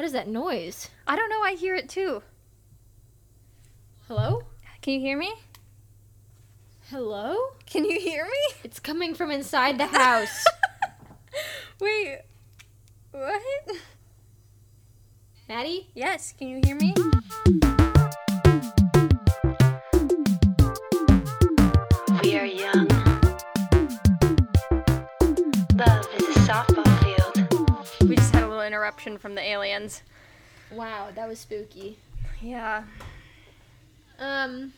What is that noise? I don't know. I hear it too. Hello? Can you hear me? Hello? Can you hear me? It's coming from inside the house. Wait. What? Maddie? Yes. Can you hear me? Just had a little interruption from the aliens. Wow, that was spooky. Yeah. Um,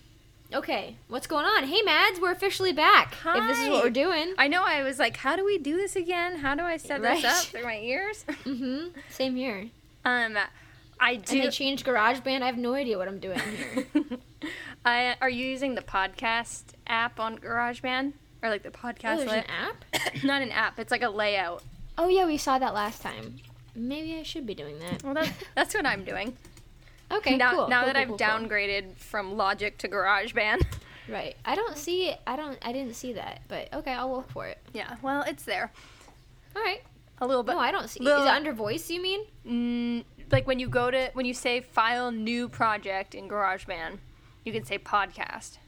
okay, what's going on? Hey, Mads, we're officially back. Hi. If this is what we're doing. I know. I was like, how do we do this again? How do I set this up through my ears? Mm-hmm. Same here. um, I do. And they changed GarageBand. I have no idea what I'm doing here. I, are you using the podcast app on GarageBand or like the oh, podcast? there's lay- an app? Not an app. It's like a layout. Oh, yeah, we saw that last time. Maybe I should be doing that. Well, that, that's what I'm doing. okay, now, cool. now cool, that cool, I've cool, cool. downgraded from Logic to GarageBand. Right. I don't see I don't I didn't see that, but okay, I'll look for it. yeah. Well, it's there. All right. A little bit. No, I don't see. little- Is it under voice, you mean? Mm, like when you go to when you say file new project in GarageBand, you can say podcast.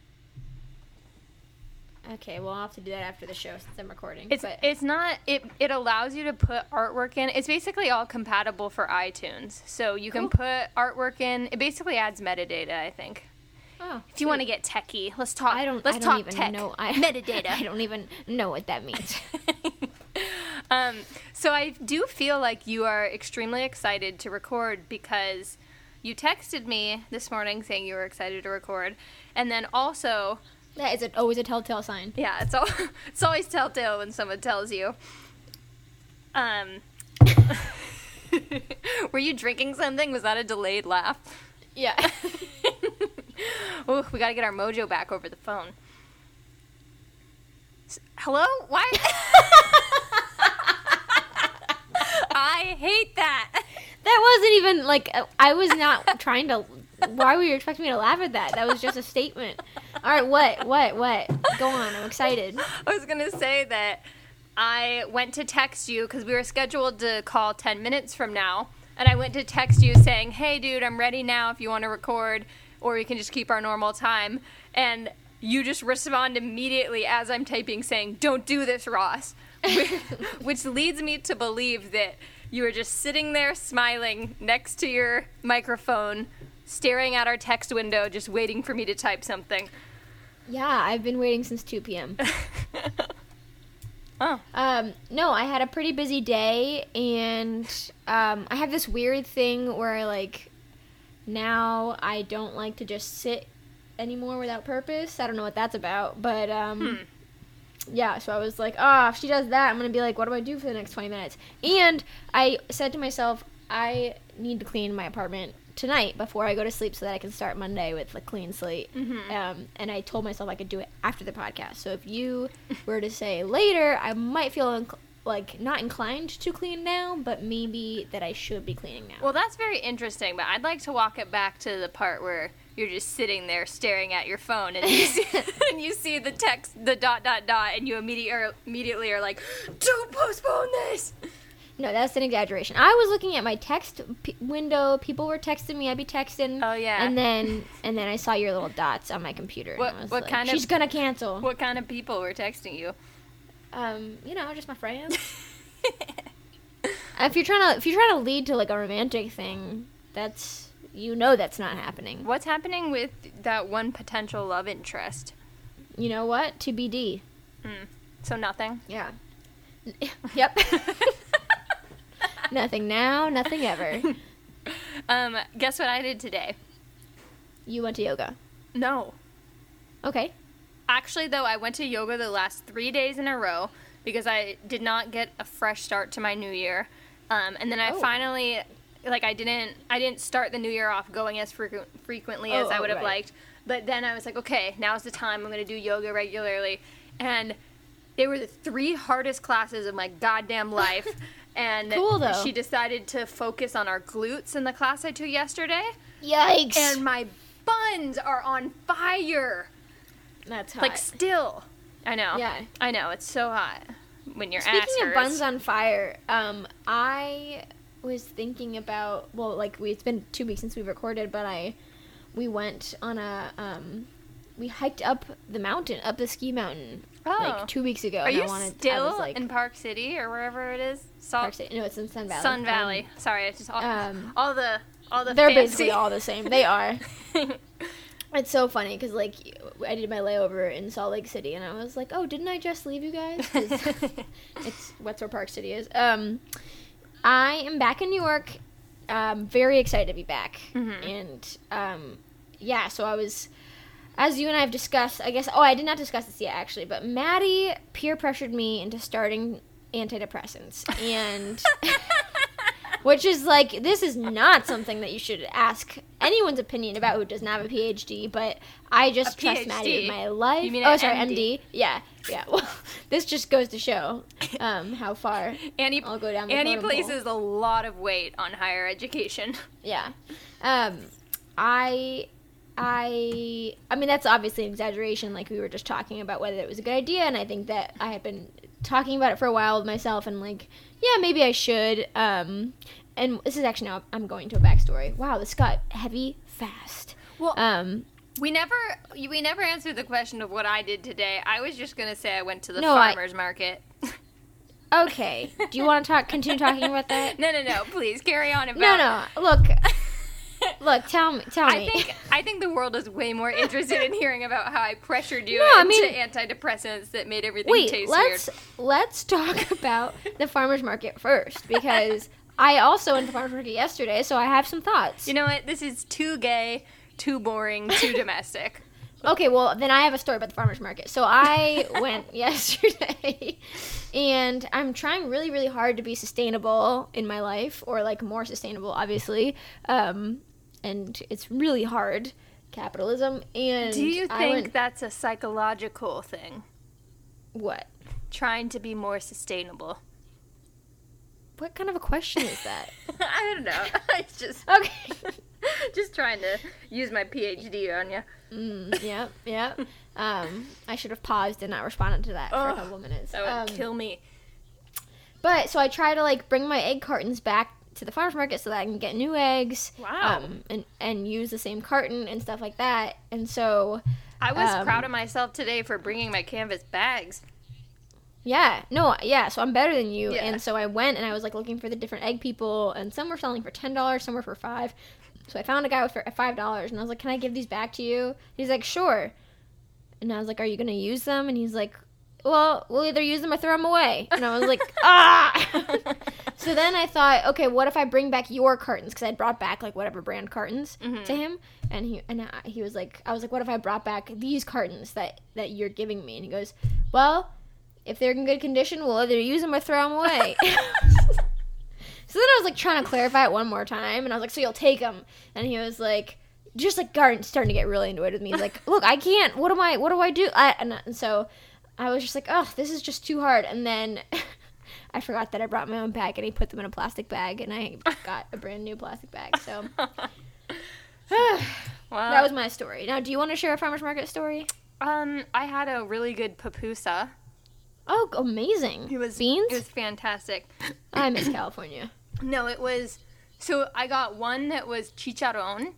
Okay, well, I'll have to do that after the show since I'm recording. It's but it's not it it allows you to put artwork in. It's basically all compatible for iTunes. So you can put artwork in. It basically adds metadata, I think. oh, If you want to get techie, let's talk I don't let's I don't talk even tech. know I metadata. I don't even know what that means. um, so I do feel like you are extremely excited to record because you texted me this morning saying you were excited to record, and then also, that is a, always a telltale sign. yeah, it's all it's always telltale when someone tells you. Um, were you drinking something? Was that a delayed laugh? Yeah. Ooh, we got to get our mojo back over the phone. S- Hello? Why? I hate that. that wasn't even like I was not trying to. Why were you expecting me to laugh at that? That was just a statement. All right, what, what, what? Go on. I'm excited. I was gonna say that I went to text you because we were scheduled to call 10 minutes from now. And I went to text you saying, hey, dude, I'm ready now if you want to record, or we can just keep our normal time. And you just respond immediately as I'm typing saying, don't do this, Ross. Which leads me to believe that you were just sitting there smiling next to your microphone, staring at our text window, just waiting for me to type something. Yeah, I've been waiting since 2 p.m. oh. Um, no, I had a pretty busy day, and um, I have this weird thing where I like now I don't like to just sit anymore without purpose. I don't know what that's about, but um, yeah. So I was like, oh, if she does that, I'm gonna be like, what do I do for the next 20 minutes? And I said to myself, I need to clean my apartment tonight before I go to sleep so that I can start Monday with a clean slate. Um, and I told myself I could do it after the podcast. So if you were to say later, I might feel inc- like not inclined to clean now, but maybe that I should be cleaning now. Well, that's very interesting, but I'd like to walk it back to the part where you're just sitting there staring at your phone and you see, and you see the text, the dot dot dot, and you immediately are, immediately are like, "Don't postpone this." No, that's an exaggeration. I was looking at my text p- window. People were texting me. I'd be texting. Oh, yeah. And then and then I saw your little dots on my computer. What- what like, kind of- She's gonna cancel. What kind of people were texting you? Um, you know, just my friends. if you're trying to if you're trying to lead to like a romantic thing, that's you know that's not happening. What's happening with that one potential love interest? You know what? TBD. So nothing. Yeah. yep. nothing now, nothing ever. Um, guess what I did today? You went to yoga. No. Okay. Actually, though, I went to yoga the last three days in a row because I did not get a fresh start to my new year. Um, and then I Oh. finally, like, I didn't, I didn't start the new year off going as frequent, frequently as Oh, I would have right. liked. But then I was like, okay, now's the time. I'm going to do yoga regularly. And they were the three hardest classes of my goddamn life. And Cool, though. she decided to focus on our glutes in the class I took yesterday. Yikes. And my buns are on fire. that's hot. Like still. I know. Yeah. I know. It's so hot when your Speaking ass Speaking of hurts. buns on fire, um, I was thinking about well, like we it's been two weeks since we recorded, but I we went on a um we hiked up the mountain, up the ski mountain, Oh. like two weeks ago. Are you I wanted, I still was, like, in Park City or wherever it is? Salt Park City? No, it's in Sun Valley. Sun Um, Valley. Sorry, it's just all, um, all the all the they're fancy. basically all the same. They are. It's so funny because like I did my layover in Salt Lake City, and I was like, "Oh, didn't I just leave you guys? it's what's where Park City is. Um, I am back in New York. Um, very excited to be back, Mhm. and um, yeah. So I was, as you and I have discussed. I guess. Oh, I did not discuss this yet, actually. But Maddie peer pressured me into starting antidepressants, and which is like this is not something that you should ask anyone's opinion about who doesn't have a PhD. But I just A trust Maddie PhD? with my life. You mean oh, sorry, MD? MD. Yeah, yeah. Well, this just goes to show um, how far. Annie, I'll go down the Annie totem pole. places a lot of weight on higher education. Yeah. Um, I, I, I mean, that's obviously an exaggeration. Like we were just talking about whether it was a good idea, and I think that I had been talking about it for a while with myself, and like, yeah, maybe I should. Um, and this is actually now I'm going to a backstory. Wow, this got heavy fast. Well, Um, we never we never answered the question of what I did today. I was just gonna say I went to the No, I- farmers market. okay. Do you want to talk? Continue talking about that? no, no, no. Please carry on about. No, no. Look, look. Tell me. Tell I me. think I think the world is way more interested in hearing about how I pressured you No, I into mean- antidepressants that made everything Wait, taste let's weird. let's talk about the farmers market first because I also went to the farmers market yesterday, so I have some thoughts. You know what? This is too gay, too boring, too domestic. okay, well then I have a story about the farmers market. So I went yesterday, and I'm trying really, really hard to be sustainable in my life, or like more sustainable, obviously. Um, and it's really hard, capitalism. And Do you think went, that's a psychological thing? what? Trying to be more sustainable. What kind of a question is that? I don't know. I just okay. just trying to use my PhD on you. Mm, yep, yep. Um, I should have paused and not responded to that for a couple minutes. That would Um, kill me. But so I try to like bring my egg cartons back to the farmers market so that I can get new eggs. Wow. Um, and and use the same carton and stuff like that. And so I was um, proud of myself today for bringing my canvas bags. yeah, no, yeah. So I'm better than you. Yeah. And so I went and I was like looking for the different egg people, and some were selling for ten dollars, some were for five. So I found a guy with for five dollars, and I was like, "Can I give these back to you?" He's like, "Sure." And I was like, "Are you gonna use them?" And he's like, "Well, we'll either use them or throw them away." And I was like, "Ah!" so then I thought, okay, what if I bring back your cartons? Because I brought back like whatever brand cartons Mhm. to him, and he and I, he was like, I was like, what if I brought back these cartons that that you're giving me? And he goes, well, if they're in good condition, we'll either use them or throw them away. so then I was like trying to clarify it one more time, and I was like, so you'll take them? And he was like, just like starting to get really annoyed with me. He's like, look, I can't. What am I? What do I do? I, and, and so I was just like, oh, this is just too hard. And then I forgot that I brought my own bag, and he put them in a plastic bag, and I got a brand new plastic bag. So Wow. that was my story. Now, do you want to share a farmers market story? um. I had a really good pupusa. Oh, amazing! It was beans. It was fantastic. I miss California. No, it was. So I got one that was chicharron,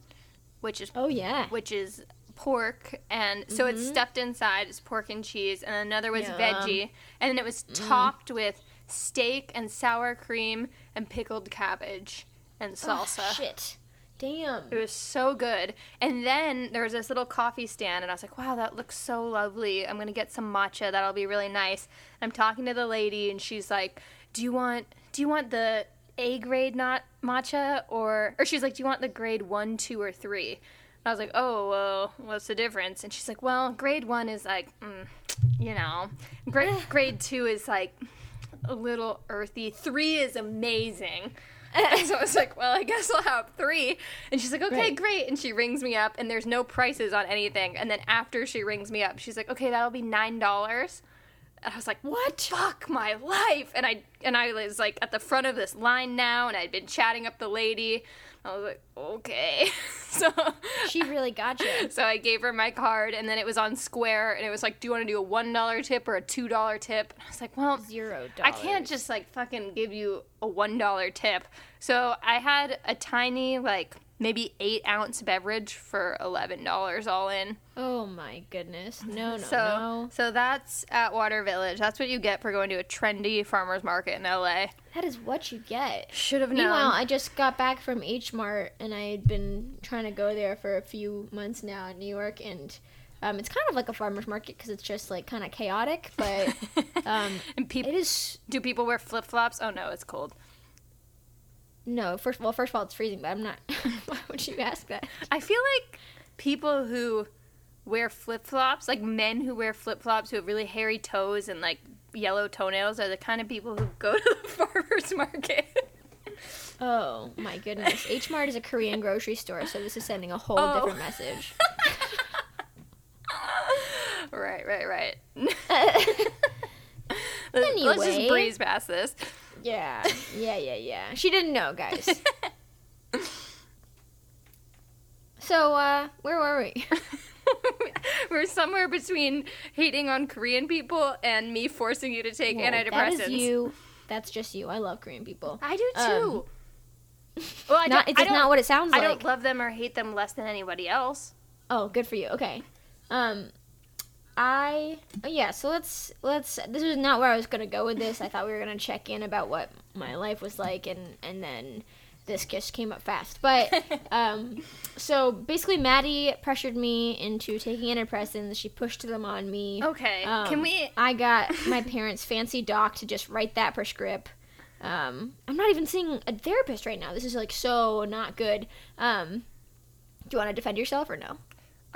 which is Oh yeah. which is pork, and so it's Mhm. stuffed inside. It's pork and cheese, and another was Yum. veggie, and then it was topped with steak and sour cream and pickled cabbage and salsa. Oh, shit. Damn. It was so good. And then there was this little coffee stand, and I was like, wow, that looks so lovely. I'm going to get some matcha. That'll be really nice. I'm talking to the lady, and she's like, do you want, do you want the A grade not matcha? Or, or she's like, do you want the grade one, two, or three? And I was like, oh, well, what's the difference? And she's like, well, grade one is like, mm, you know, grade, grade two is like a little earthy. Three is amazing. And so I was like, well, I guess I'll have three. And she's like, okay, Right. great. And she rings me up, and there's no prices on anything. And then after she rings me up, she's like, okay, that'll be $9. And I was like, What? Fuck my life! And I and I was like at the front of this line now, and I'd been chatting up the lady. I was like, okay. so She really got you. so I gave her my card, and then it was on Square, and it was like, do you want to do a one dollar tip or a two dollar tip? And I was like, well, Zero I can't just like fucking give you a one dollar tip. So I had a tiny like maybe eight ounce beverage for eleven dollars all in. Oh my goodness. No, no, So no. so that's Atwater Village. That's what you get for going to a trendy farmers market in LA. That is what you get. Should have known. Meanwhile, I just got back from H Mart and I had been trying to go there for a few months now in New York, and um, it's kind of like a farmer's market because it's just like kind of chaotic, but um, and people it is do people wear flip flops? Oh no, it's cold. No. First, well, first of all, it's freezing, but I'm not. why would you ask that? I feel like people who wear flip flops, like men who wear flip flops who have really hairy toes and like yellow toenails, are the kind of people who go to the farmer's market. Oh my goodness. H Mart is a Korean grocery store, so this is sending a whole Oh. different message. right, right, right. anyway. Let's just breeze past this. Yeah, yeah, yeah, yeah. She didn't know, guys. So, uh, where were we? We're somewhere between hating on Korean people and me forcing you to take Whoa, antidepressants. That is you. That's just you. I love Korean people. I do Um, too. well, I not, don't, it's I not what it sounds I like. I don't love them or hate them less than anybody else. Oh, good for you. Okay. Um, I oh, yeah. So let's let's. This is not where I was gonna go with this. I thought we were gonna check in about what my life was like, and and then this just came up fast. But um, so basically, Maddie pressured me into taking antidepressants. She pushed them on me. Okay, Um, can we? I got my parents' fancy doc to just write that prescript. Um, I'm not even seeing a therapist right now. This is like so not good. Um, do you want to defend yourself or no?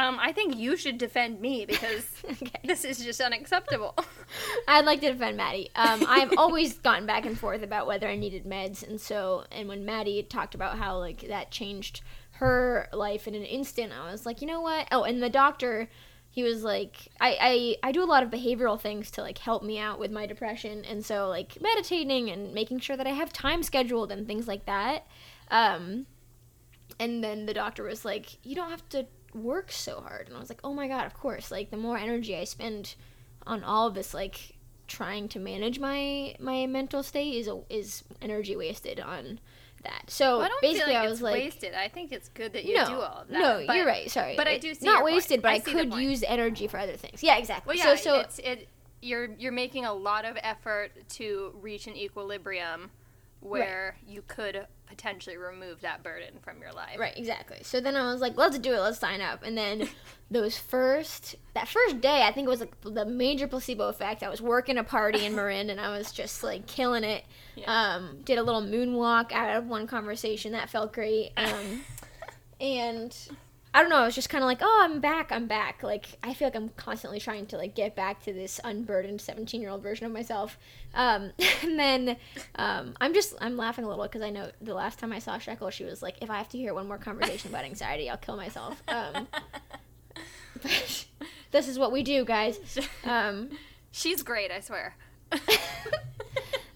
Um, I think you should defend me because Okay. this is just unacceptable. I'd like to defend Maddie. Um, I've always gotten back and forth about whether I needed meds, and so and when Maddie talked about how like that changed her life in an instant, I was like, you know what? Oh, and the doctor, he was like, I I, I do a lot of behavioral things to like help me out with my depression, and so like meditating and making sure that I have time scheduled and things like that. Um, and then the doctor was like, you don't have to work so hard, and I was like, oh my god, of course. Like the more energy I spend on all of this like trying to manage my my mental state is a, is energy wasted on that. So I don't feel basically like I was like wasted. I think it's good that you no, do all that. no, but- you're right. Sorry, but I do see not your point. wasted, but I I, could use energy for other things. Yeah, exactly. Well, yeah, so so it's it. You're you're making a lot of effort to reach an equilibrium where you could potentially remove that burden from your life. Right, exactly. So then I was like, let's do it, let's sign up. And then those first, that first day, I think it was like the major placebo effect. I was working a party in Marin and I was just like killing it. Yeah. Um, did a little moonwalk out of one conversation. That felt great. Um, and I don't know, I was just kind of like, oh, I'm back, I'm back. Like, I feel like I'm constantly trying to like get back to this unburdened 17 year old version of myself. Um, and then um, I'm just, I'm laughing a little because I know the last time I saw Shekel, she was like, if I have to hear one more conversation about anxiety, I'll kill myself. Um, but this is what we do, guys. Um, She's great, I swear.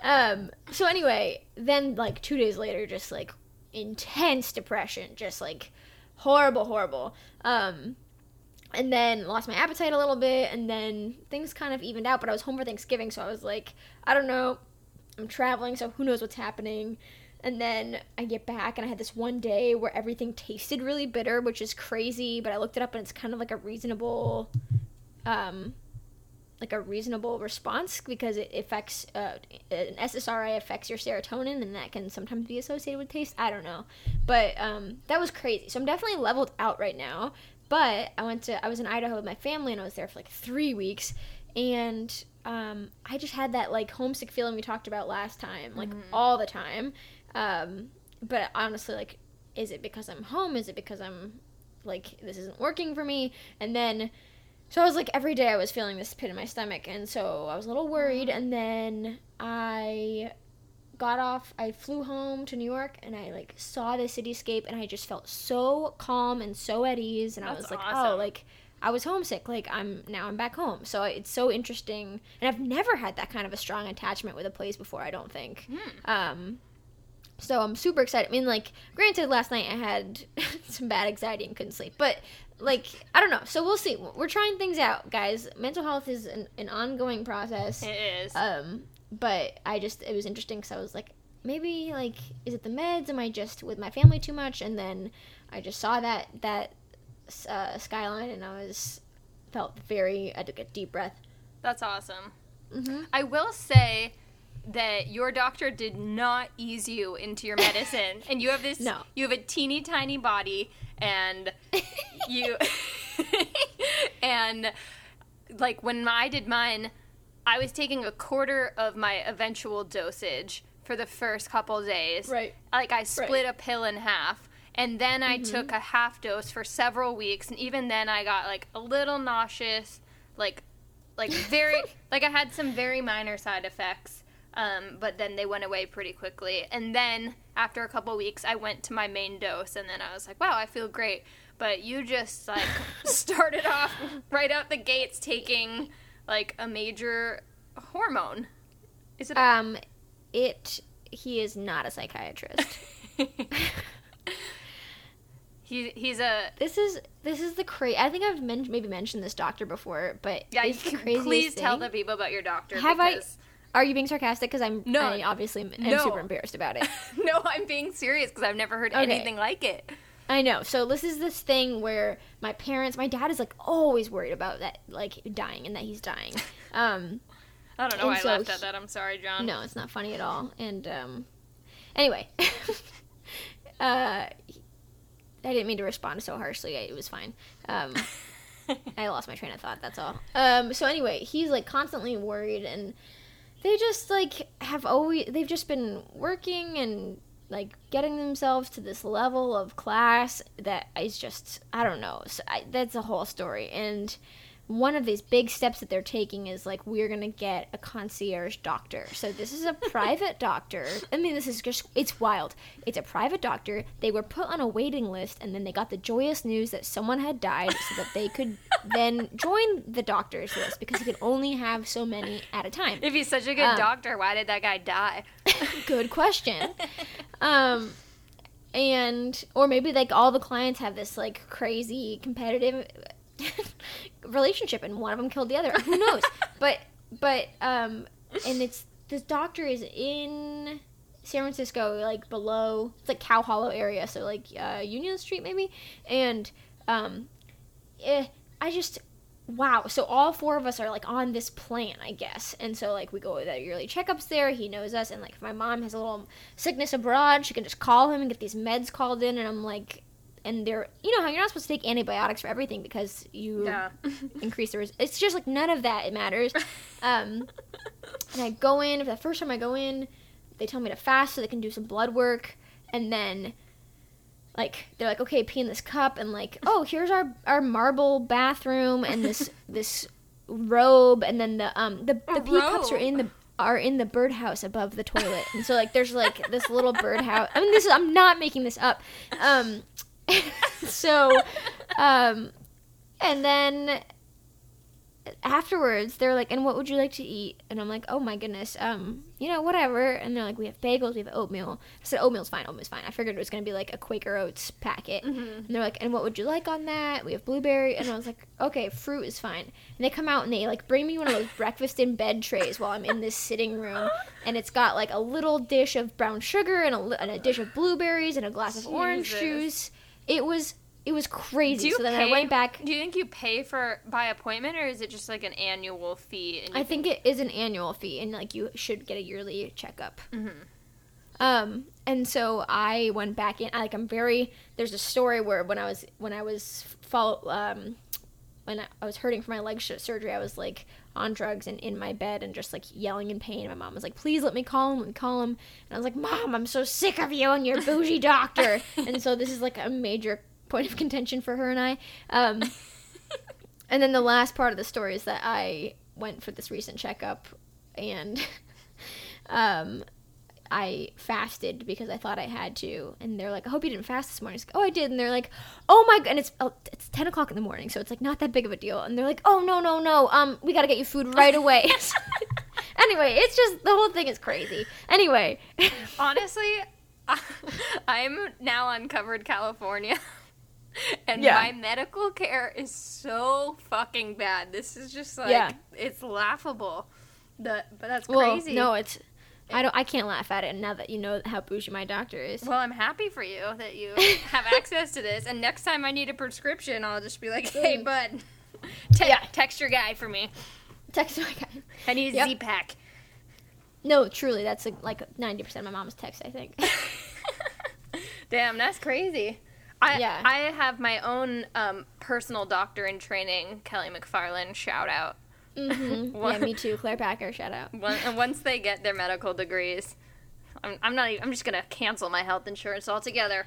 um, so anyway, then like two days later, just like intense depression, just like horrible, horrible. Um, and then lost my appetite a little bit, and then things kind of evened out. But I was home for Thanksgiving, so I was like, I don't know, I'm traveling, so who knows what's happening. And then I get back, and I had this one day where everything tasted really bitter, which is crazy. But I looked it up, and it's kind of like a reasonable, um, like a reasonable response because it affects uh, an SSRI affects your serotonin, and that can sometimes be associated with taste. I don't know, but um, that was crazy. So I'm definitely leveled out right now. But I went to I was in Idaho with my family, and I was there for like three weeks, and um, I just had that like homesick feeling we talked about last time, like all the time. Um, but honestly, like, is it because I'm home? Is it because I'm like this isn't working for me? And then so I was like every day I was feeling this pit in my stomach, and so I was a little worried. And then I got off. I flew home to New York, and I like saw the cityscape, and I just felt so calm and so at ease. And I was like, awesome. oh, like I was homesick. Like I'm now I'm back home. So it's so interesting, and I've never had that kind of a strong attachment with a place before. I don't think. Um, so I'm super excited. I mean, like, granted, last night I had some bad anxiety and couldn't sleep, but like, I don't know. So we'll see. We're trying things out, guys. Mental health is an, an ongoing process. It is. Um, but I just it was interesting because I was like, maybe like, is it the meds? Am I just with my family too much? And then I just saw that that uh, skyline, and I was felt very. I took a deep breath. That's awesome. Mm-hmm. I will say that your doctor did not ease you into your medicine, and you have this. No. You have a teeny tiny body, and you and like when I did mine, I was taking a quarter of my eventual dosage for the first couple days. Right. Like I split a pill in half. And then I Mm-hmm. took a half dose for several weeks, and even then I got like a little nauseous, like, like very, like I had some very minor side effects, um, but then they went away pretty quickly. And then after a couple weeks, I went to my main dose, and then I was like, wow, I feel great. But you just like started off right out the gates taking like a major hormone. Is it? A- Um, it. He is not a psychiatrist. he he's a this is this is the crazy. I think I've men- maybe mentioned this doctor before, but yeah. You can please tell the people about your doctor. Have I- because, Are you being sarcastic? Because I'm No. I obviously am No. super embarrassed about it. no, I'm being serious because I've never heard Okay. anything like it. I know. So this is this thing where my parents, my dad is like always worried about that, like dying and that he's dying. Um, I don't know why so I laughed he- at that. I'm sorry, John. no, it's not funny at all. And um, anyway, uh, I didn't mean to respond so harshly. It was fine. Um, I lost my train of thought. That's all. Um, so anyway, he's like constantly worried, and they just like have always they've just been working and like getting themselves to this level of class that is just I don't know. So I, that's a whole story, and one of these big steps that they're taking is like we're gonna get a concierge doctor. So this is a private doctor. I mean, this is just it's wild. It's a private doctor. They were put on a waiting list, and then they got the joyous news that someone had died, so that they could then join the doctor's list because he could only have so many at a time. If he's such a good Um, doctor, why did that guy die? Good question. Um, and or maybe like all the clients have this like crazy competitive relationship, and one of them killed the other. Who knows? but but um, and it's this doctor is in San Francisco, like below it's like Cow Hollow area, so like uh, Union Street maybe, and um, eh, I just wow. So all four of us are like on this plan i guess. And so like we go with our yearly checkups there. He knows us. And like if my mom has a little sickness abroad she can just call him and get these meds called in. And i'm like and they're you know how you're not supposed to take antibiotics for everything because you Yeah. increase the res- it's just like none of that it matters. Um and i go in for the first time i go in they tell me to fast so they can do some blood work. And then like they're like okay pee in this cup and like oh here's our our marble bathroom and this this robe. And then the um the, the pee cups are in the are in the birdhouse above the toilet. And so like there's like this little birdhouse i mean this is i'm not making this up. Um so um and then afterwards they're like and what would you like to eat? And i'm like oh my goodness um you know whatever. And they're like we have bagels we have oatmeal. I said oatmeal's fine oatmeal's fine. I figured it was going to be like a quaker oats packet. And they're like and what would you like on that? We have blueberry. And i was like okay fruit is fine. And they come out and they like bring me one of those breakfast in bed trays while i'm in this sitting room. And it's got like a little dish of brown sugar and a, and a dish of blueberries and a glass of orange juice it was it was crazy so then pay, i went back Do you think you pay for by appointment or is it just like an annual fee? And I think it is an annual fee, and like you should get a yearly checkup. Um, and so I went back in. Like I'm very. There's a story where when I was when I was follow um, when I, I was hurting from my leg sh- surgery, I was like on drugs and in my bed and just like yelling in pain. My mom was like, "Please let me call him. Let me call him." And I was like, "Mom, I'm so sick of you and your bougie doctor." and so this is like a major point of contention for her and I. Um, and then the last part of the story is that I went for this recent checkup and um, I fasted because I thought I had to, and they're like, "I hope you didn't fast this morning." Like, oh, I did, and they're like, "Oh my god!" And it's oh, it's ten o'clock in the morning, so it's like not that big of a deal. And they're like, "Oh no, no, no! Um, we gotta get you food right away." anyway, it's just the whole thing is crazy. Anyway, Honestly, I'm now uncovered California. And Yeah. my medical care is so fucking bad. This is just like Yeah. it's laughable. The, but that's well, crazy. no, it's I don't I can't laugh at it now that you know how bougie my doctor is. Well, I'm happy for you that you have access to this. And next time I need a prescription, I'll just be like, "Hey, Mm. bud, te- Yeah. text your guy for me. Text my guy. I need a Yep. Z-pack." No, truly, that's like, like 90% of my mom's text, I think. Damn, that's crazy. I Yeah. I have my own um, personal doctor in training, Kelly McFarland. Shout out. hmm Yeah, me too. Claire Packer, shout out. One, and once they get their medical degrees, I'm, I'm not. Even, I'm just gonna cancel my health insurance altogether.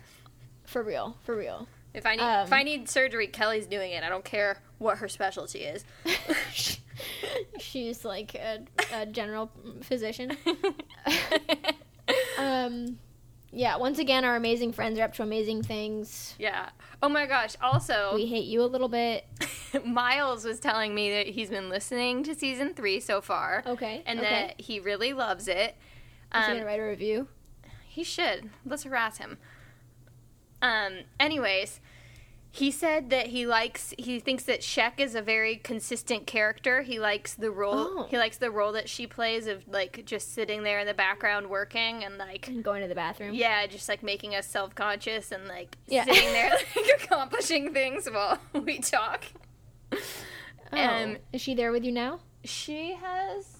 For real, for real. If I need Um, if I need surgery, Kelly's doing it. I don't care what her specialty is. She's like a, a general physician. Um, yeah, once again, our amazing friends are up to amazing things. yeah. Oh my gosh. Also, We hate you a little bit. Miles was telling me that he's been listening to season three so far, Okay. and okay. that he really loves it. Is he Um, gonna write a review? He should. Let's harass him. Um, anyways, he said that he likes he thinks that Shek is a very consistent character. He likes the role Oh. he likes the role that she plays of like just sitting there in the background working and like And going to the bathroom. yeah, just like making us self conscious and like Yeah. sitting there like accomplishing things while we talk. Oh, Um, is she there with you now? She has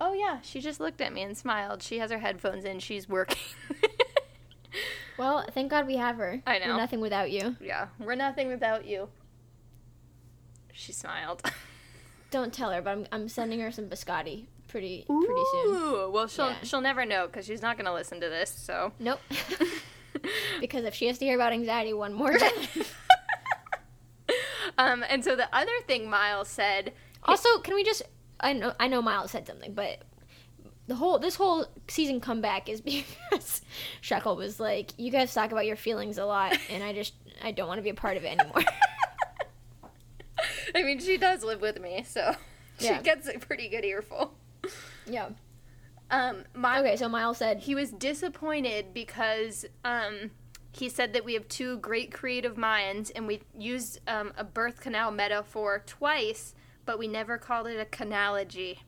Oh yeah, she just looked at me and smiled. She has her headphones in, she's working. Well, thank God we have her. I We're know. nothing without you. Yeah, we're nothing without you. She smiled. Don't tell her, but I'm, I'm sending her some biscotti pretty pretty soon. Well, she'll Yeah. she'll never know because she's not gonna listen to this. So. Nope. because if she has to hear about anxiety one more time. um, and so the other thing Miles said. Also, can we just I know I know Miles said something, but the whole this whole season comeback is because Shekel was like, "You guys talk about your feelings a lot, and I just I don't want to be a part of it anymore." I mean, she does live with me, so Yeah. she gets a pretty good earful. yeah. Um, my, Okay, so Miles said, he was disappointed because um, he said that we have two great creative minds and we used um, a birth canal metaphor twice, but we never called it a canalogy.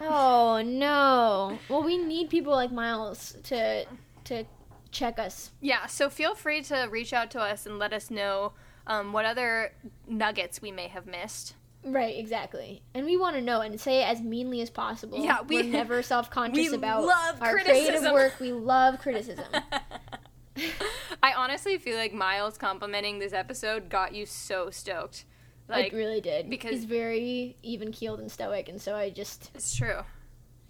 "Oh no! Well, we need people like Miles to to check us." Yeah, so feel free to reach out to us and let us know um, what other nuggets we may have missed. Right, exactly. And we want to know and say it as meanly as possible. Yeah, we- We're never self-conscious about love our creative work. We love criticism. I honestly feel like Miles complimenting this episode got you so stoked. Like, really did because- he's very even keeled and stoic, and so I just it's true.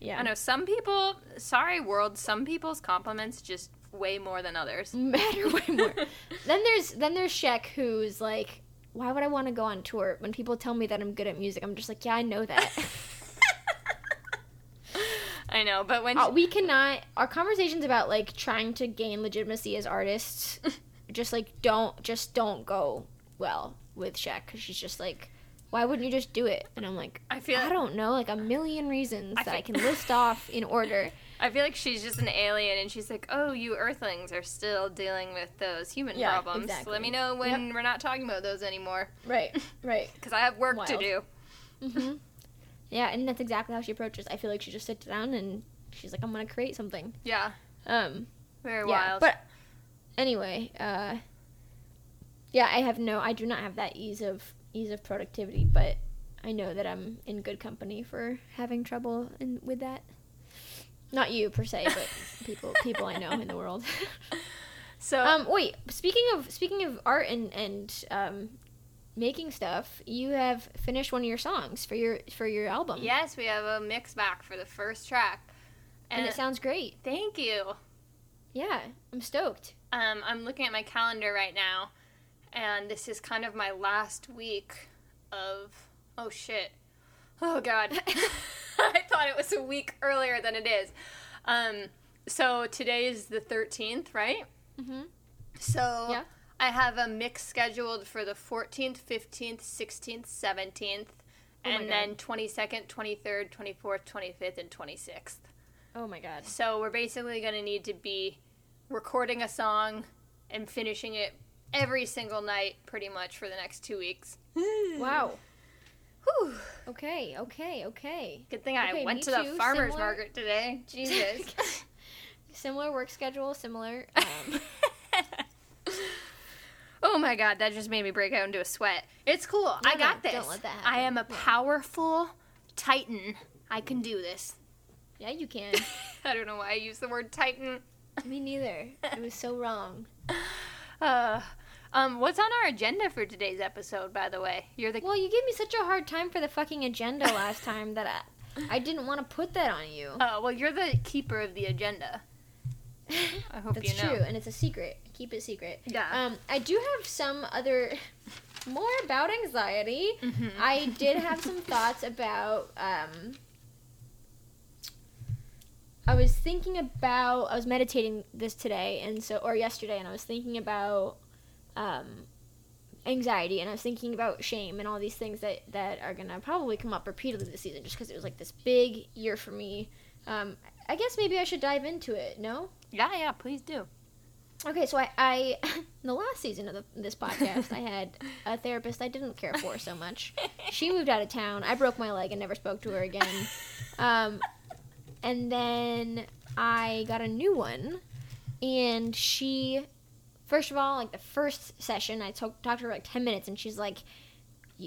yeah I know some people, sorry world, some people's compliments just way more than others. matter way more. then there's then there's Shek who's like, why would I want to go on tour when people tell me that I'm good at music? I'm just like, yeah, I know that. I know, but when Uh, we cannot. Our conversations about like trying to gain legitimacy as artists, just like don't just don't go well with Shek because she's just like, why wouldn't you just do it? And I'm like, I feel I don't know, like a million reasons I that I can list off in order. I feel like she's just an alien and she's like, "Oh, you earthlings are still dealing with those human Yeah, problems. exactly. Let me know when we're not talking about those anymore Right, right. cuz I have work to Wild. do." hmm Yeah, and that's exactly how she approaches. I feel like she just sits down and she's like, I'm gonna create something. Yeah, Um, very yeah, wild. but anyway, uh, yeah, I have no, I do not have that ease of ease of productivity, but I know that I'm in good company for having trouble in, with that. Not you per se, but people people I know in the world. so um, wait, speaking of speaking of art and and um, making stuff, you have finished one of your songs for your for your album. yes, we have a mix back for the first track. and it sounds great. thank you. Yeah, I'm stoked. Um, I'm looking at my calendar right now, and this is kind of my last week of. Oh shit! Oh god! I thought it was a week earlier than it is. Um, So today is the 13th, right? Mhm. So Yeah. I have a mix scheduled for the 14th, 15th, 16th, 17th, Oh and then 22nd, 23rd, 24th, 25th, and 26th. Oh my god. So we're basically going to need to be recording a song and finishing it every single night pretty much for the next two weeks. Wow. Whew. Okay, okay, okay. Good thing I went to the too, farmer's similar. market today. Jesus. Similar work schedule, similar. Um, oh my god, that just made me break out into a sweat. It's cool. I got no, this. don't let that happen. I am a Yeah. powerful titan. I can do this. yeah, you can. I don't know why I used the word titan. Me neither. It was so wrong. Uh, um, what's on our agenda for today's episode, by the way? You're the Well, you gave me such a hard time for the fucking agenda last time that I, I didn't want to put that on you. Oh, well, you're the keeper of the agenda. I hope That's you know. true, and it's a secret. Keep it secret. Yeah. Um, I do have some other, more about anxiety. Mhm. I did have some thoughts about. Um, I was thinking about. I was meditating this today, and so or yesterday, and I was thinking about um, anxiety, and I was thinking about shame, and all these things that that are gonna probably come up repeatedly this season, just because it was like this big year for me. Um, I guess maybe I should dive into it. No. Yeah, yeah, please do. Okay, so I, I in the last season of the, this podcast, I had a therapist I didn't care for so much. She moved out of town. I broke my leg and never spoke to her again. Um, and then I got a new one, and she, first of all, like the first session, I talk, talked to her like ten minutes, and she's like,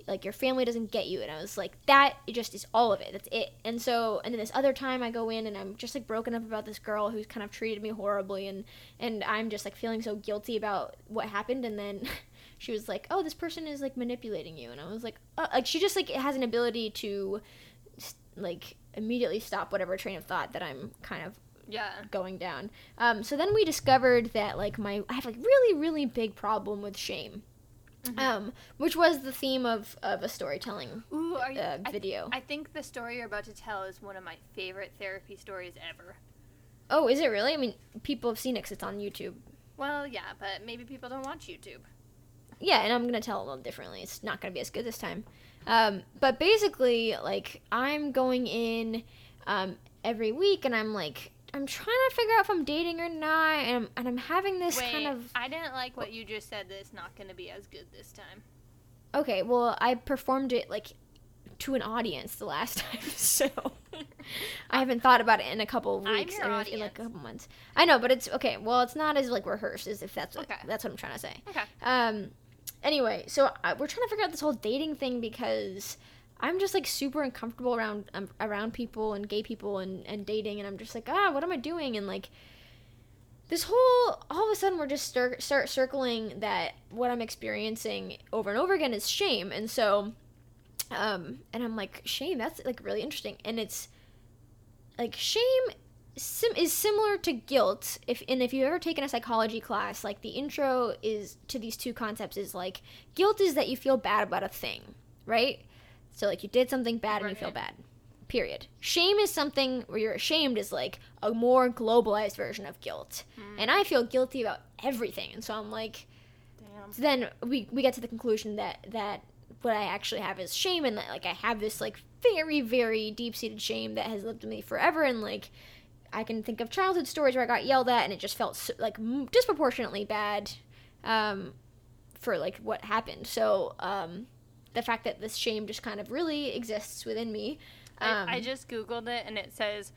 like your family doesn't get you, and I was like, that just is all of it. That's it. And so, and then this other time, I go in and I'm just like broken up about this girl who's kind of treated me horribly, and and I'm just like feeling so guilty about what happened, and then. She was like, "Oh, this person is like manipulating you," and I was like, oh, "Like she just like has an ability to, like, immediately stop whatever train of thought that I'm kind of Yeah. going down. Um, so then we discovered that like my I have like really really big problem with shame, um, which was the theme of of a storytelling Ooh, are you, uh, I, video. I think the story you're about to tell is one of my favorite therapy stories ever. oh, is it really? I mean, people have seen it 'cause it's on YouTube. Well, yeah, but maybe people don't watch YouTube. Yeah, and I'm gonna tell it a little differently. It's not gonna be as good this time. Um, but basically, like I'm going in um, every week, and I'm like I'm trying to figure out if I'm dating or not, and I'm, and I'm having this Wait, kind of I didn't like what you just said that it's not going to be as good this time. Okay, well, I performed it like to an audience the last time, so I haven't thought about it in a couple of I'm weeks, your or in like a couple months. I know, but it's okay. Well, it's not as like rehearsed as if that's what, Okay. that's what I'm trying to say. Okay. Um, anyway, so I, we're trying to figure out this whole dating thing because I'm just like super uncomfortable around um, around people and gay people and and dating, and I'm just like, ah, what am I doing? And like this whole all of a sudden we're just start, start circling that what I'm experiencing over and over again is shame, and so um, and I'm like shame. That's like really interesting, and it's like shame sim- is similar to guilt if and if you've ever taken a psychology class like the intro is to these two concepts is like guilt is that you feel bad about a thing right so like you did something bad and you feel bad. Period. Shame is something where you're ashamed is like a more globalized version of guilt. And i feel guilty about everything. And so i'm like Damn. so then we we get to the conclusion that that what I actually have is shame, and that like I have this like very very deep seated shame that has lived with me forever, and like I can think of childhood stories where I got yelled at, and it just felt so, like m- disproportionately bad um, for like what happened. So um, the fact that this shame just kind of really exists within me. Um, I, I just googled it and it says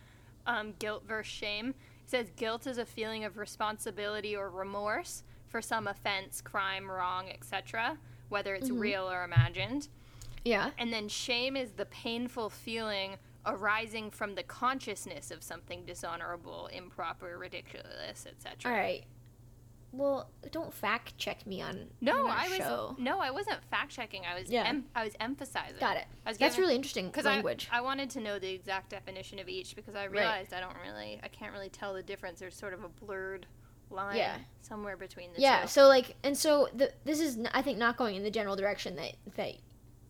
um, guilt versus shame. It says guilt is a feeling of responsibility or remorse for some offense, crime, wrong, etc., whether it's Mm-hmm. real or imagined. yeah. And then shame is the painful feeling arising from the consciousness of something dishonorable, improper, ridiculous, etc. All right. Well, don't fact check me on No, on I was show. no, I wasn't fact checking. I was Yeah. em- I was emphasizing. Got it. I was That's really interesting because language. I, I wanted to know the exact definition of each because I realized I don't really I can't really tell the difference. There's sort of a blurred line Yeah. somewhere between the yeah two. so like and so the, this is I think not going in the general direction that that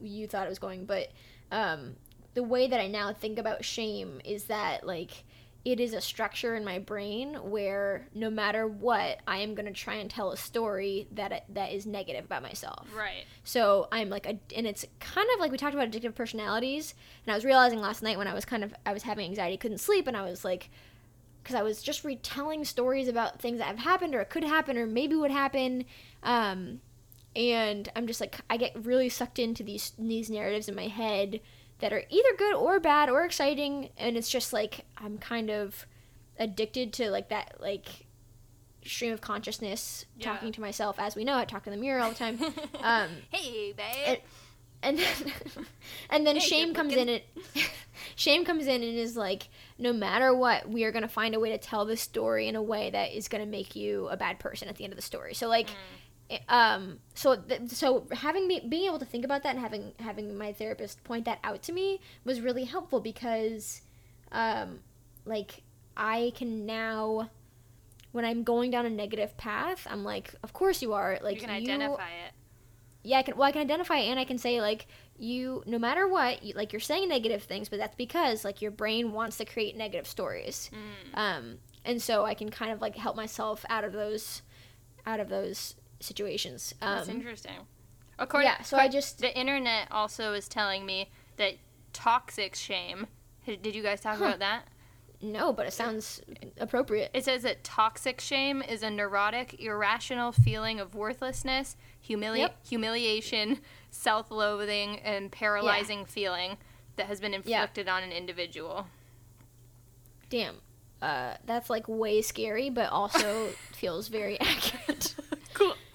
you thought it was going but um the way that i now think about shame is that like it is a structure in my brain where no matter what, I am going to try and tell a story that that is negative about myself. Right. So I'm like, a, and it's kind of like we talked about addictive personalities, and I was realizing last night when I was kind of I was having anxiety, couldn't sleep, and I was like, because I was just retelling stories about things that have happened or could happen or maybe would happen, um, and I'm just like I get really sucked into these these narratives in my head that are either good or bad or exciting and it's just like i'm kind of addicted to like that like stream of consciousness Yeah. talking to myself as we know i talk to the mirror all the time um hey, babe. it- and then and then Hey, shame comes looking. in it shame comes in and is like no matter what we are going to find a way to tell this story in a way that is going to make you a bad person at the end of the story so like Mm. Um so th- so having me being able to think about that and having having my therapist point that out to me was really helpful because um like i can now when i'm going down a negative path i'm like of course you are like you can identify it. yeah, I can. Well, I can identify it, and I can say like you, no matter what, you, like you're saying negative things, but that's because like your brain wants to create negative stories. Mm. Um, and so I can kind of like help myself out of those, out of those situations. That's Um, interesting. According, yeah. So I just the internet also is telling me that toxic shame. Did you guys talk Huh. about that? no, but it sounds appropriate. It says that toxic shame is a neurotic, irrational feeling of worthlessness, humili- Yep. humiliation, self loathing, and paralyzing feeling that has been inflicted on an individual. Damn. Uh, that's like way scary, but also feels very accurate.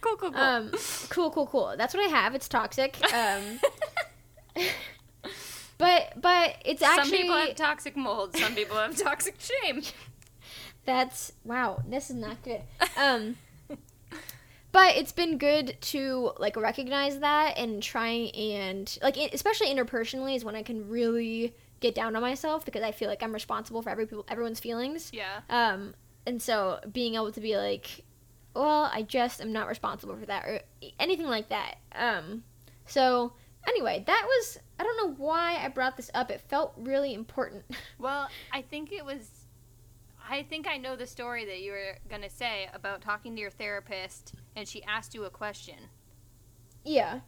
Cool, cool, cool, cool. Um, cool, cool, cool. That's what I have. It's toxic. Um, but but it's some actually people have toxic mold, some people have toxic shame. That's wow. This is not good. Um, but it's been good to like recognize that and try and like especially interpersonally is when I can really get down on myself because I feel like I'm responsible for every people everyone's feelings. Yeah. Um, and so being able to be like, well, I just am not responsible for that or anything like that. Um, so anyway, that was I don't know why I brought this up. It felt really important. Well, I think it was. I think I know the story that you were going to say about talking to your therapist and she asked you a question. Yeah.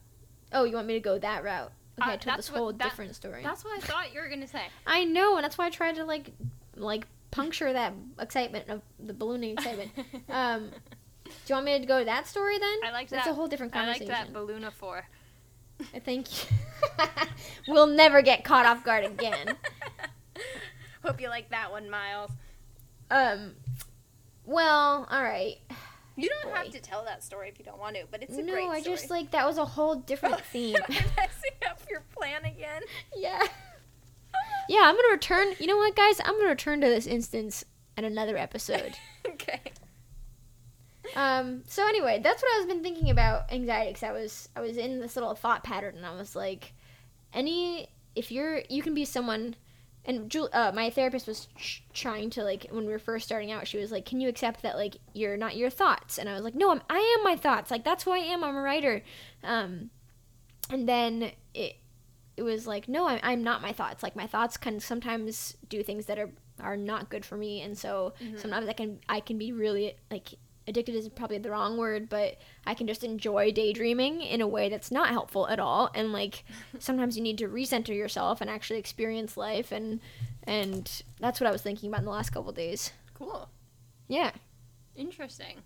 Oh, you want me to go that route? Okay, Uh, I told this what- whole that- different story. That's what I thought you were going to say. I know, and that's why I tried to like, like puncture that excitement of the ballooning excitement. um, you want me to go to that story then? I like that. That's a whole different conversation. I like that Balloonaphore. Thank you. we'll never get caught off guard again. Hope you like that one, Miles. Um, well, all right. You don't Boy. have to tell that story if you don't want to, but it's a no, I just like that was a whole different theme. Messing up your plan again? yeah. Yeah, I'm gonna return. You know what, guys? I'm gonna return to this instance in another episode. okay. Um. So anyway, that's what I've been thinking about anxiety because I was I was in this little thought pattern and I was like, any if you're you can be someone, and Jul- uh, my therapist was ch- trying to like when we were first starting out, she was like, can you accept that like you're not your thoughts? And I was like, no, I'm I am my thoughts. Like that's who I am. I'm a writer. Um, and then it it was like, no, I'm I'm not my thoughts. Like my thoughts can sometimes do things that are are not good for me, and so sometimes I can I can be really like addicted is probably the wrong word, but I can just enjoy daydreaming in a way that's not helpful at all. And like sometimes you need to recenter yourself and actually experience life and and that's what I was thinking about in the last couple days. Cool. Yeah. Interesting.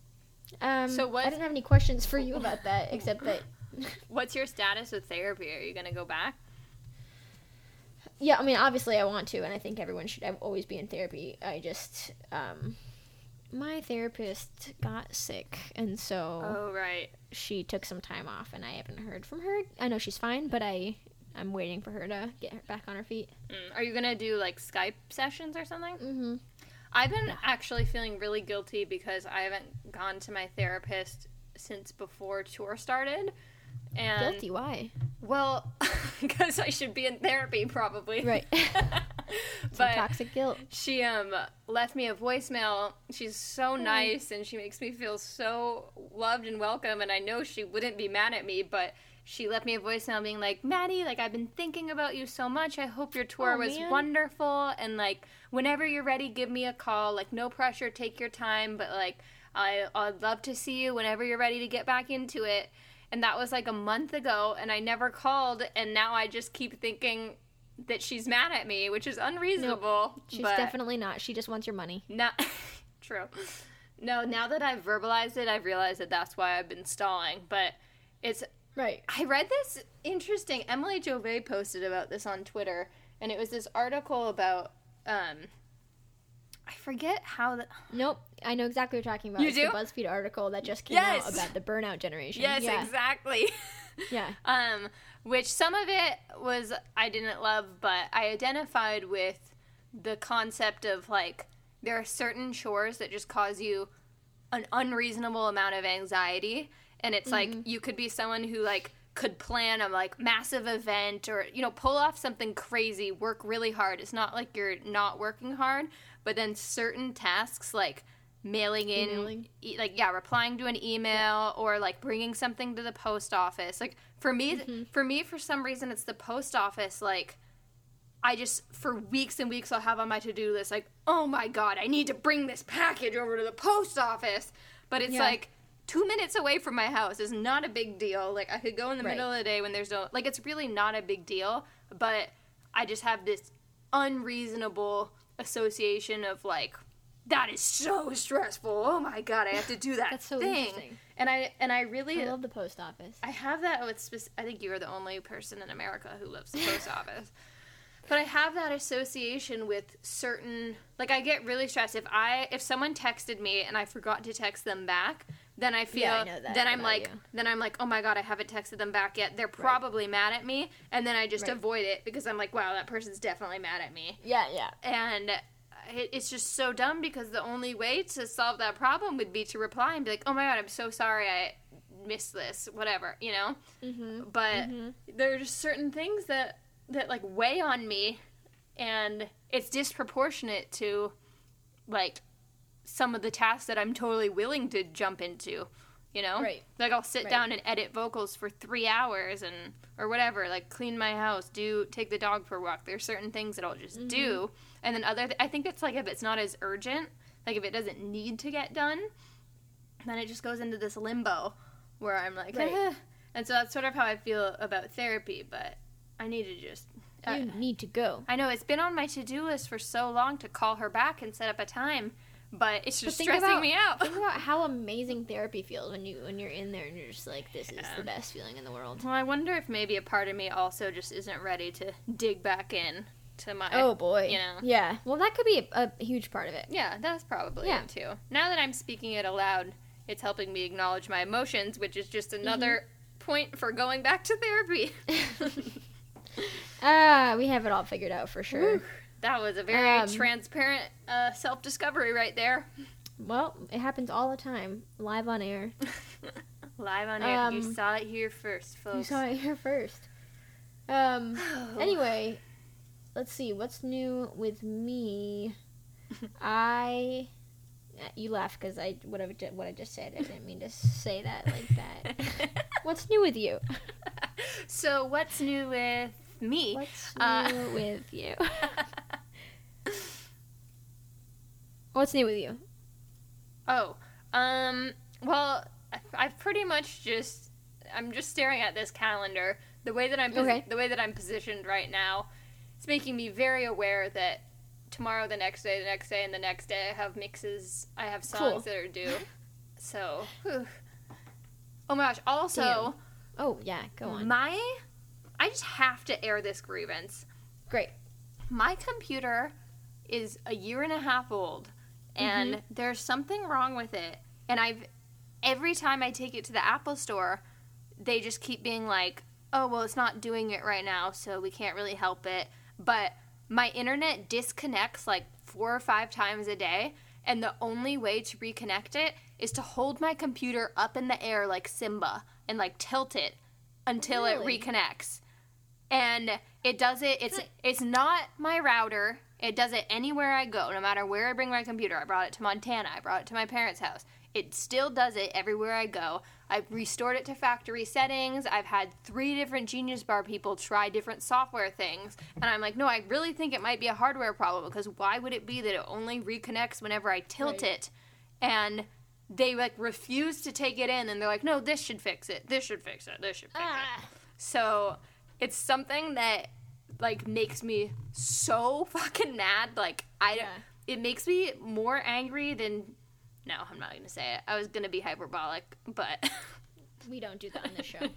Um, So what- I didn't have any questions for you about that except that What's your status with therapy? Are you going to go back? yeah, I mean obviously I want to and I think everyone should always be in therapy. I just um my therapist got sick and so Oh, right. she took some time off and I haven't heard from her. I know she's fine, but I I'm waiting for her to get her back on her feet. Mm. Are you going to do like Skype sessions or something? Mm-hmm. I've been actually feeling really guilty because I haven't gone to my therapist since before tour started. And Guilty? Why? Well, because I should be in therapy probably. Right. but toxic guilt. she um left me a voicemail. She's so nice and she makes me feel so loved and welcome and I know she wouldn't be mad at me, but she left me a voicemail being like, Maddie, like I've been thinking about you so much. I hope your tour Oh, was man. wonderful. And like whenever you're ready, give me a call. Like no pressure, take your time. But like I I'd love to see you whenever you're ready to get back into it. And that was like a month ago, and I never called. And now I just keep thinking that she's mad at me, which is unreasonable. She's but definitely not. She just wants your money. not true. No, now that I've verbalized it, I've realized that that's why I've been stalling. But it's Right. I read this interesting. Emily Jove posted about this on Twitter, and it was this article about um, I forget how the Nope. I know exactly what you're talking about. You it's do? the BuzzFeed article that just came Yes. out about the burnout generation. yes yeah. exactly. Yeah. um, which some of it was I didn't love, but I identified with the concept of like there are certain chores that just cause you an unreasonable amount of anxiety, and it's like you could be someone who like could plan a like massive event or you know pull off something crazy, work really hard. It's not like you're not working hard, but then certain tasks like mailing in Emailing. e- like yeah replying to an email or like bringing something to the post office like for me mm-hmm. for me for some reason it's the post office like i just for weeks and weeks i'll have on my to-do list like oh my god i need to bring this package over to the post office but it's Yeah. like two minutes away from my house is not a big deal like i could go in the Right. middle of the day when there's no like it's really not a big deal but i just have this unreasonable association of like that is so stressful. Oh my god, I have to do that That's so thing. interesting. And I and I really I love the post office. I have that with spec- I think you're the only person in America who loves the post office. But I have that association with certain like I get really stressed if I if someone texted me and I forgot to text them back, then I feel Yeah, I then I'm like you. then I'm like, "Oh my god, I haven't texted them back yet. They're probably mad at me." And then I just Right. avoid it because I'm like, "Wow, that person's definitely mad at me." Yeah, yeah. And it's just so dumb because the only way to solve that problem would be to reply and be like, "Oh my god, I'm so sorry, I missed this, whatever," you know. Mm-hmm. But there are just certain things that that like weigh on me, and it's disproportionate to like some of the tasks that I'm totally willing to jump into. You know, Right. Like I'll sit Right. down and edit vocals for three hours and or whatever. Like clean my house, do take the dog for a walk. There's certain things that I'll just Mm-hmm. do, and then other. I think it's like if it's not as urgent, like if it doesn't need to get done, then it just goes into this limbo where I'm like, Right. "Eh." and so that's sort of how I feel about therapy. But I need to just. You I, need to go. I know it's been on my to-do list for so long to call her back and set up a time, but it's just think stressing about- me out. Think about how amazing therapy feels when you when you're in there and you're just like, this is the best feeling in the world. Well, I wonder if maybe a part of me also just isn't ready to dig back in to my. Oh boy. You know. Yeah. Well, that could be a, a huge part of it. Yeah, that's probably Yeah. it too. Now that I'm speaking it aloud, it's helping me acknowledge my emotions, which is just another Mm-hmm. point for going back to therapy. Ah, we have it all figured out for sure. That was a very Um, transparent uh, self discovery right there. Well, it happens all the time, live on air. Live on air. you Um, saw it here first, folks. You saw it here first. Um. Anyway, let's see what's new with me. I. You laugh because I whatever what I just said. I didn't mean to say that like that. What's new with you? so, what's new with me? What's new Uh, with you? What's new with you? Oh, um, well, I- I've pretty much just I'm just staring at this calendar. The way that I'm posi- Okay. the way that I'm positioned right now, it's making me very aware that tomorrow, the next day, the next day, and the next day I have mixes. I have songs Cool. that are due. So, whew. oh my gosh! Also, Damn. Oh yeah, go on. my I just have to air this grievance. Great. My computer is a year and a half old and Mm-hmm. there's something wrong with it. And I've every time I take it to the Apple store, they just keep being like, "Oh, well, it's not doing it right now, so we can't really help it." But my internet disconnects like 4 or 5 times a day, and the only way to reconnect it is to hold my computer up in the air like Simba and like tilt it until Really? it reconnects and it does it it's it's not my router it does it anywhere i go no matter where i bring my computer i brought it to montana i brought it to my parents house it still does it everywhere I go. I've restored it to factory settings. I've had three different Genius Bar people try different software things. And I'm like, no, I really think it might be a hardware problem because why would it be that it only reconnects whenever I tilt Right. it? And they like refuse to take it in and they're like, no, this should fix it. This should fix it. This should fix it. Ah. So it's something that like makes me so fucking mad. Like I, Yeah. it makes me more angry than. No, I'm not gonna say it. I was gonna be hyperbolic, but We don't do that on this show.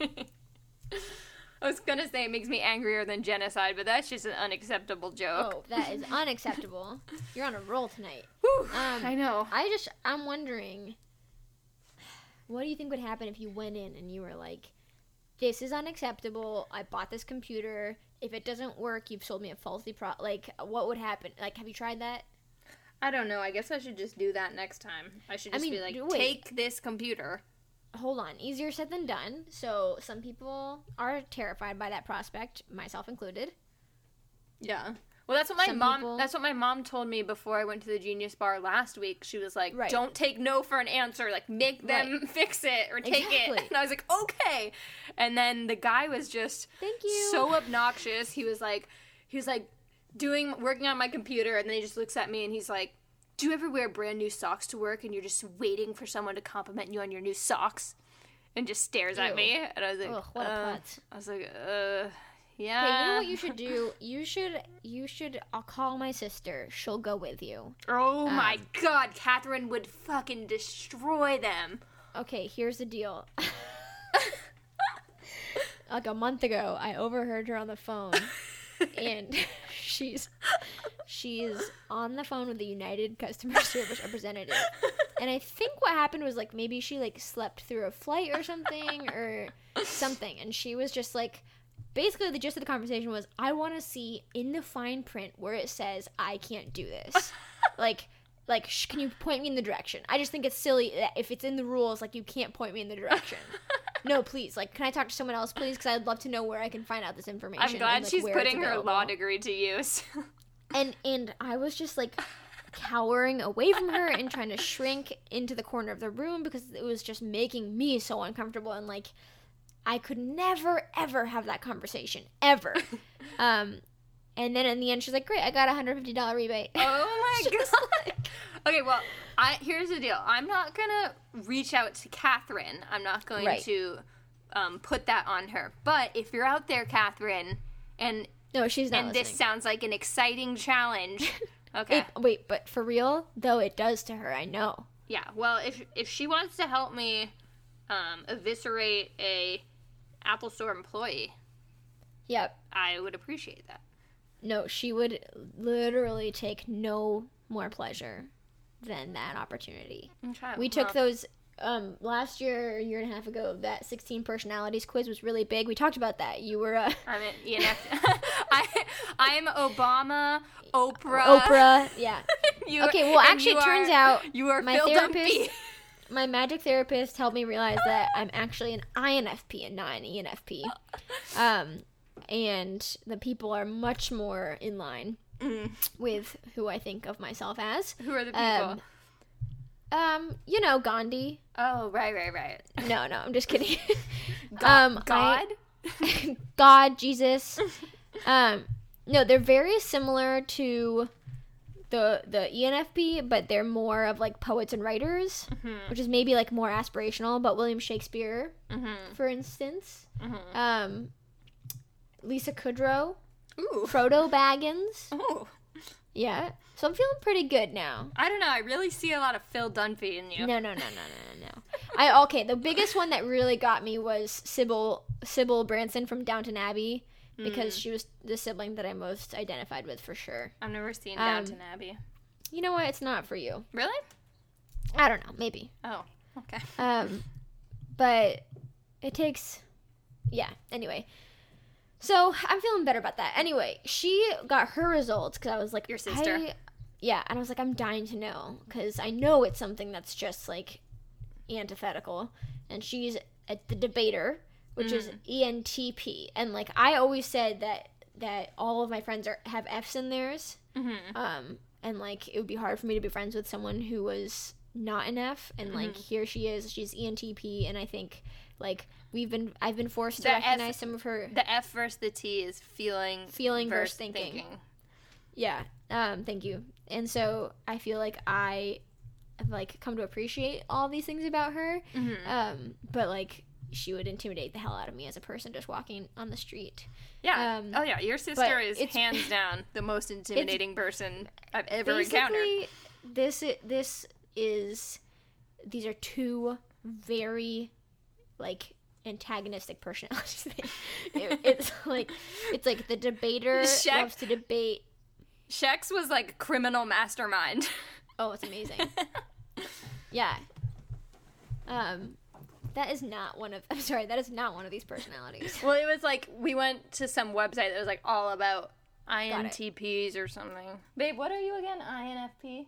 I was gonna say it makes me angrier than genocide, but that's just an unacceptable joke. oh, that is unacceptable. You're on a roll tonight. Whew, Um, I know. I just I'm wondering what do you think would happen if you went in and you were like this is unacceptable. I bought this computer. If it doesn't work, you've sold me a faulty pro like what would happen? Like have you tried that? I don't know. I guess I should just do that next time. I should I just mean, be like, wait. take this computer. Hold on. Easier said than done. So some people are terrified by that prospect, myself included. Yeah. Well, that's what my Some mom. people- That's what my mom told me before I went to the Genius Bar last week. She was like, Right. "Don't take no for an answer. Like, make them fix it or take Exactly. it." And I was like, "Okay." And then the guy was just Thank you. so obnoxious. He was like, he was like doing working on my computer, and then he just looks at me and he's like, "Do you ever wear brand new socks to work, and you're just waiting for someone to compliment you on your new socks?" And just stares Ew. at me, and I was like, Ugh, what a uh. I was like, uh, yeah. Okay, you know what you should do? You should you should I'll call my sister. She'll go with you. Oh my Um, god, Catherine would fucking destroy them. Okay, here's the deal. like a month ago, I overheard her on the phone, and she's she's on the phone with the United customer service representative. And I think what happened was like maybe she like slept through a flight or something or something, and she was just like. Basically, the gist of the conversation was, I want to see in the fine print where it says I can't do this. like, like, sh- can you point me in the direction? I just think it's silly that if it's in the rules, like, you can't point me in the direction. no, please. Like, can I talk to someone else, please? Because I'd love to know where I can find out this information. I'm glad and, like, she's putting her law degree to use. And and I was just like cowering away from her and trying to shrink into the corner of the room because it was just making me so uncomfortable and like I could never ever have that conversation ever. um, and then in the end, she's like, "Great, I got a hundred fifty dollar rebate." oh my god. okay, well, I here's the deal. I'm not gonna reach out to Catherine. I'm not going Right. to um, put that on her. But if you're out there, Catherine, and no, she's not and listening. this sounds like an exciting challenge. Okay. It- wait, but for real though, it does to her. I know. Yeah, well, if if she wants to help me um, eviscerate a Apple Store employee, Yep. I would appreciate that. No, she would literally take no more pleasure than that opportunity. Okay, We took well, those um, last year, a year and a half ago. That 16 personalities quiz was really big. We talked about that. You were uh, I'm an ENF. I I'm Obama, Oprah, Oprah. Yeah. You, Okay, well, and actually, you it turns are- out you are my Phil therapist-. My magic therapist helped me realize that I'm actually an INFP and not an ENFP. Um, and the people are much more in line Mm. with who I think of myself as. Who are the people? Um, um, you know, Gandhi. oh, right, right, right. No, no, I'm just kidding. Go- um, God. I- God, Jesus. Um, no, they're very similar to the the ENFP, but they're more of like poets and writers, which is maybe like more aspirational. But William Shakespeare, mm-hmm. for instance, Mm-hmm. um, Lisa Kudrow, Ooh. Frodo Baggins. Ooh. Yeah, so I'm feeling pretty good now. I don't know. I really see a lot of Phil Dunphy in you. No, no, no, no, no, no, no. I okay. The biggest one that really got me was Sybil Sybil Branson from Downton Abbey because she was the sibling that I most identified with for sure. I've never seen Um, Downton Abbey. You know what? It's not for you. Really? I don't know. Maybe. Oh, okay. Um, but it takes. Yeah. Anyway. So I'm feeling better about that. Anyway, she got her results because I was like, Your sister. I- yeah, and I was like, I'm dying to know because I know it's something that's just like antithetical, and she's at the debater, which is E ENTP, and like I always said that that all of my friends are have F's in theirs, Mm-hmm. um, and like it would be hard for me to be friends with someone who was not an F, and like Mm-hmm. here she is. She's ENTP, and I think like we've been I've been forced to The F- recognize some of her. The F versus the T is feeling, Feeling versus versus thinking. thinking. Yeah. Um. Thank you. And so I feel like I have like come to appreciate all these things about her. Mm-hmm. Um. But like she would intimidate the hell out of me as a person just walking on the street. Yeah. Um, oh yeah, your sister is hands down the most intimidating person I've ever encountered. This this is these are two very like antagonistic personalities. It- it's like it's like the debater Shaq- loves to debate. Shex was like criminal mastermind. Oh, it's amazing. yeah. Um, that is not one of. I'm sorry, that is not one of these personalities. well, it was like we went to some website that was like all about. INTPs or something. Babe, what are you again? INFP?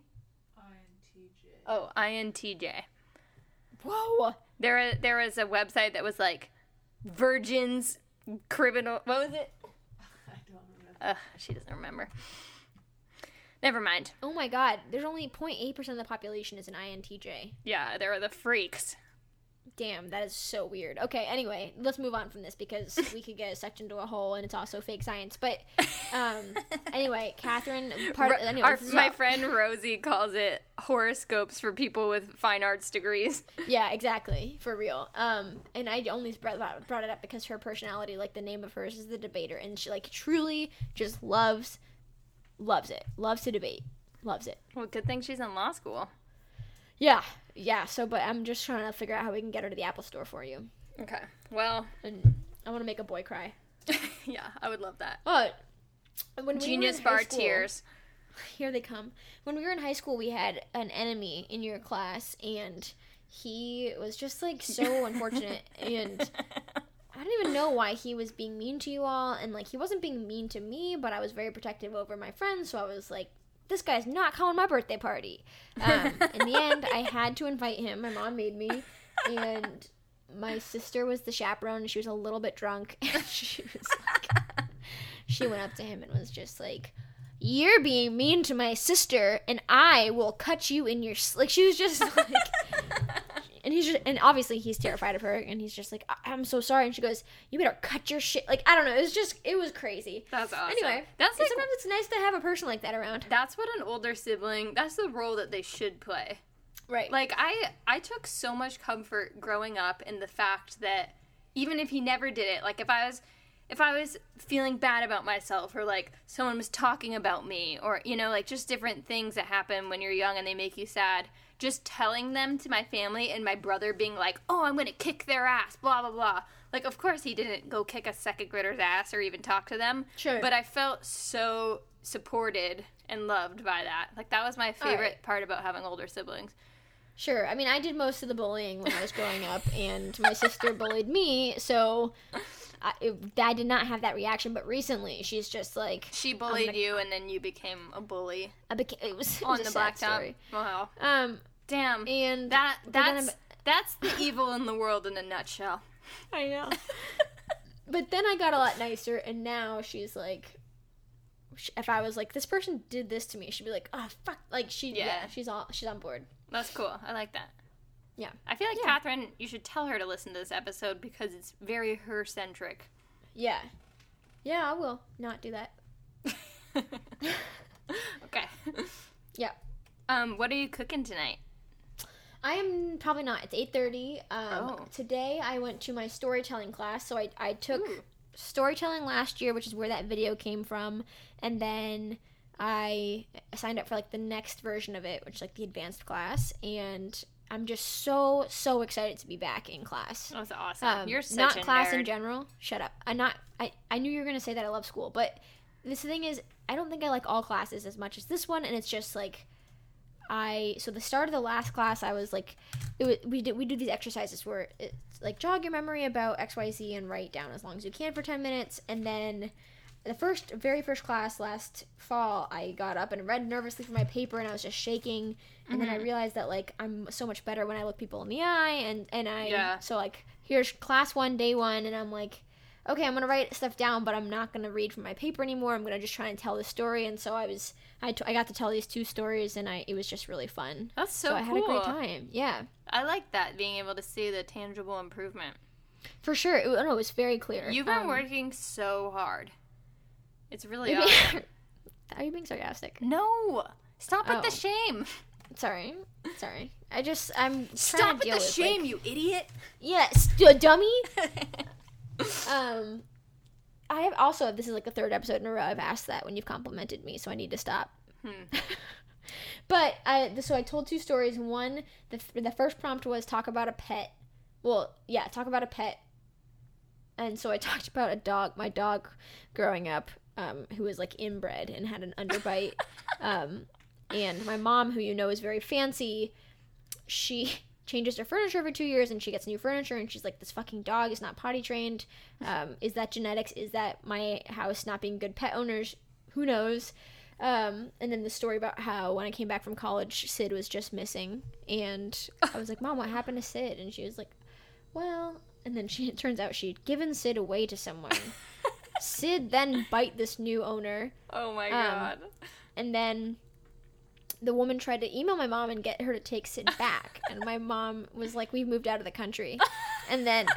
INTJ. Oh, INTJ. Whoa. There, there was a website that was like virgins, criminal. What was it? I don't remember. Ugh, she doesn't remember. Never mind. Oh my God. There's only 0.8 percent of the population is an INTJ. Yeah, there are the freaks. Damn, that is so weird. Okay, anyway, let's move on from this because we could get sucked into a hole and it's also fake science. But um, anyway, Catherine, part Ro- anyway, Our, my friend Rosie calls it horoscopes for people with fine arts degrees. yeah, exactly, for real. Um, and I only brought brought it up because her personality, like the name of hers, is the debater, and she like truly just loves, loves it, loves to debate, loves it. Well, good thing she's in law school. Yeah, yeah. So, but I'm just trying to figure out how we can get her to the Apple Store for you, Okay. Well, and I want to make a boy cry. yeah, I would love that. But when Genius high bar school- tears. here they come. When we were in high school, we had an enemy in your class, and he was just like so unfortunate. And I don't even know why he was being mean to you all. And like, he wasn't being mean to me, but I was very protective over my friends. So I was like, this guy's not coming to my birthday party. Um, in the end, I had to invite him. My mom made me. And my sister was the chaperone, and she was a little bit drunk. And she was like, she went up to him and was just like, "You're being mean to my sister, and I will cut you in your s-" like." She was just like, and he's just and obviously he's terrified of her, and he's just like, "I- "I'm so sorry," and she goes, "You better cut your shit." Like I don't know, it was just it was crazy. That's awesome. Anyway, that's like sometimes it's nice to have a person like that around. that's what an older sibling. That's the role that they should play. Right. Like I I took so much comfort growing up in the fact that even if he never did it, like if I was if I was feeling bad about myself or like someone was talking about me or you know like just different things that happen when you're young and they make you sad, just telling them to my family and my brother being like, "Oh, I'm going to kick their ass," blah blah blah. Like of course he didn't go kick a second grader's ass or even talk to them. Sure. But I felt so supported and loved by that. Like that was my favorite right. part about having older siblings. Sure. I mean, I did most of the bullying when I was growing up, and my sister bullied me, so I, it, I did not have that reaction. But recently, she's just like She bullied gonna- you, and then you became a bully I became, it was, it on was the a sad blacktop. Wow, Um, damn. and that that's that's the evil in the world in a nutshell. I know. but then I got a lot nicer, and now she's like, if I was like, this person did this to me, she'd be like, oh fuck, like she, yeah, Yeah. she's all, she's on board. That's cool. I like that. Yeah, I feel like Yeah. Catherine, you should tell her to listen to this episode because it's very her centric. yeah, yeah. I will not do that. okay. Yeah. Um, what are you cooking tonight? I am probably not. It's eight thirty. Um, Oh. Today I went to my storytelling class. So I I took Ooh. storytelling last year, which is where that video came from, and then I signed up for like the next version of it, which is like the advanced class, and I'm just so so excited to be back in class. That was awesome. Um, You're such not class in general. Shut up. I'm not. I I knew you were gonna say that I love school, but this thing is, I don't think I like all classes as much as this one, and it's just like. I so the start of the last class I was like it was, we did we do these exercises where it's like jog your memory about XYZ and write down as long as you can for 10 minutes and then the first very first class last fall I got up and read nervously from my paper and I was just shaking and then I Mm-hmm. realized that like I'm so much better when I look people in the eye and and I Yeah. so like here's class 1 day 1 and I'm like okay, I'm gonna write stuff down, but I'm not gonna read from my paper anymore. I'm gonna just try and tell the story. And so I was, I, t- I got to tell these two stories, and I it was just really fun. That's so, So, I cool. had a great time. Yeah, I like that being able to see the tangible improvement. for sure. It, no, it was very clear. You've been Um, working so hard. It's really awesome. Are you being sarcastic? no, stop with Oh. the shame. Sorry, sorry. I just I'm trying Stop to with the with, shame, Like, you idiot. yes, d- dummy. Um, I have also this is like the third episode in a row I've asked that when you've complimented me, so I need to stop. Hmm. but I so I told two stories. One, the the first prompt was talk about a pet. Well, yeah, talk about a pet. And so I talked about a dog, my dog, growing up, um, who was like inbred and had an underbite. um, and my mom, who you know is very fancy, she changes her furniture every two years and she gets new furniture and she's like this fucking dog is not potty trained. Um, is that genetics? Is that my house not being good pet owners? Who knows? Um, and then the story about how when i came back from college sid was just missing and i was like mom what happened to sid? And she was like well and then she it turns out she'd given sid away to someone. Sid then bite this new owner. Oh my Um, god. and then the woman tried to email my mom and get her to take Sid back. and my mom was like, We've moved out of the country. And then,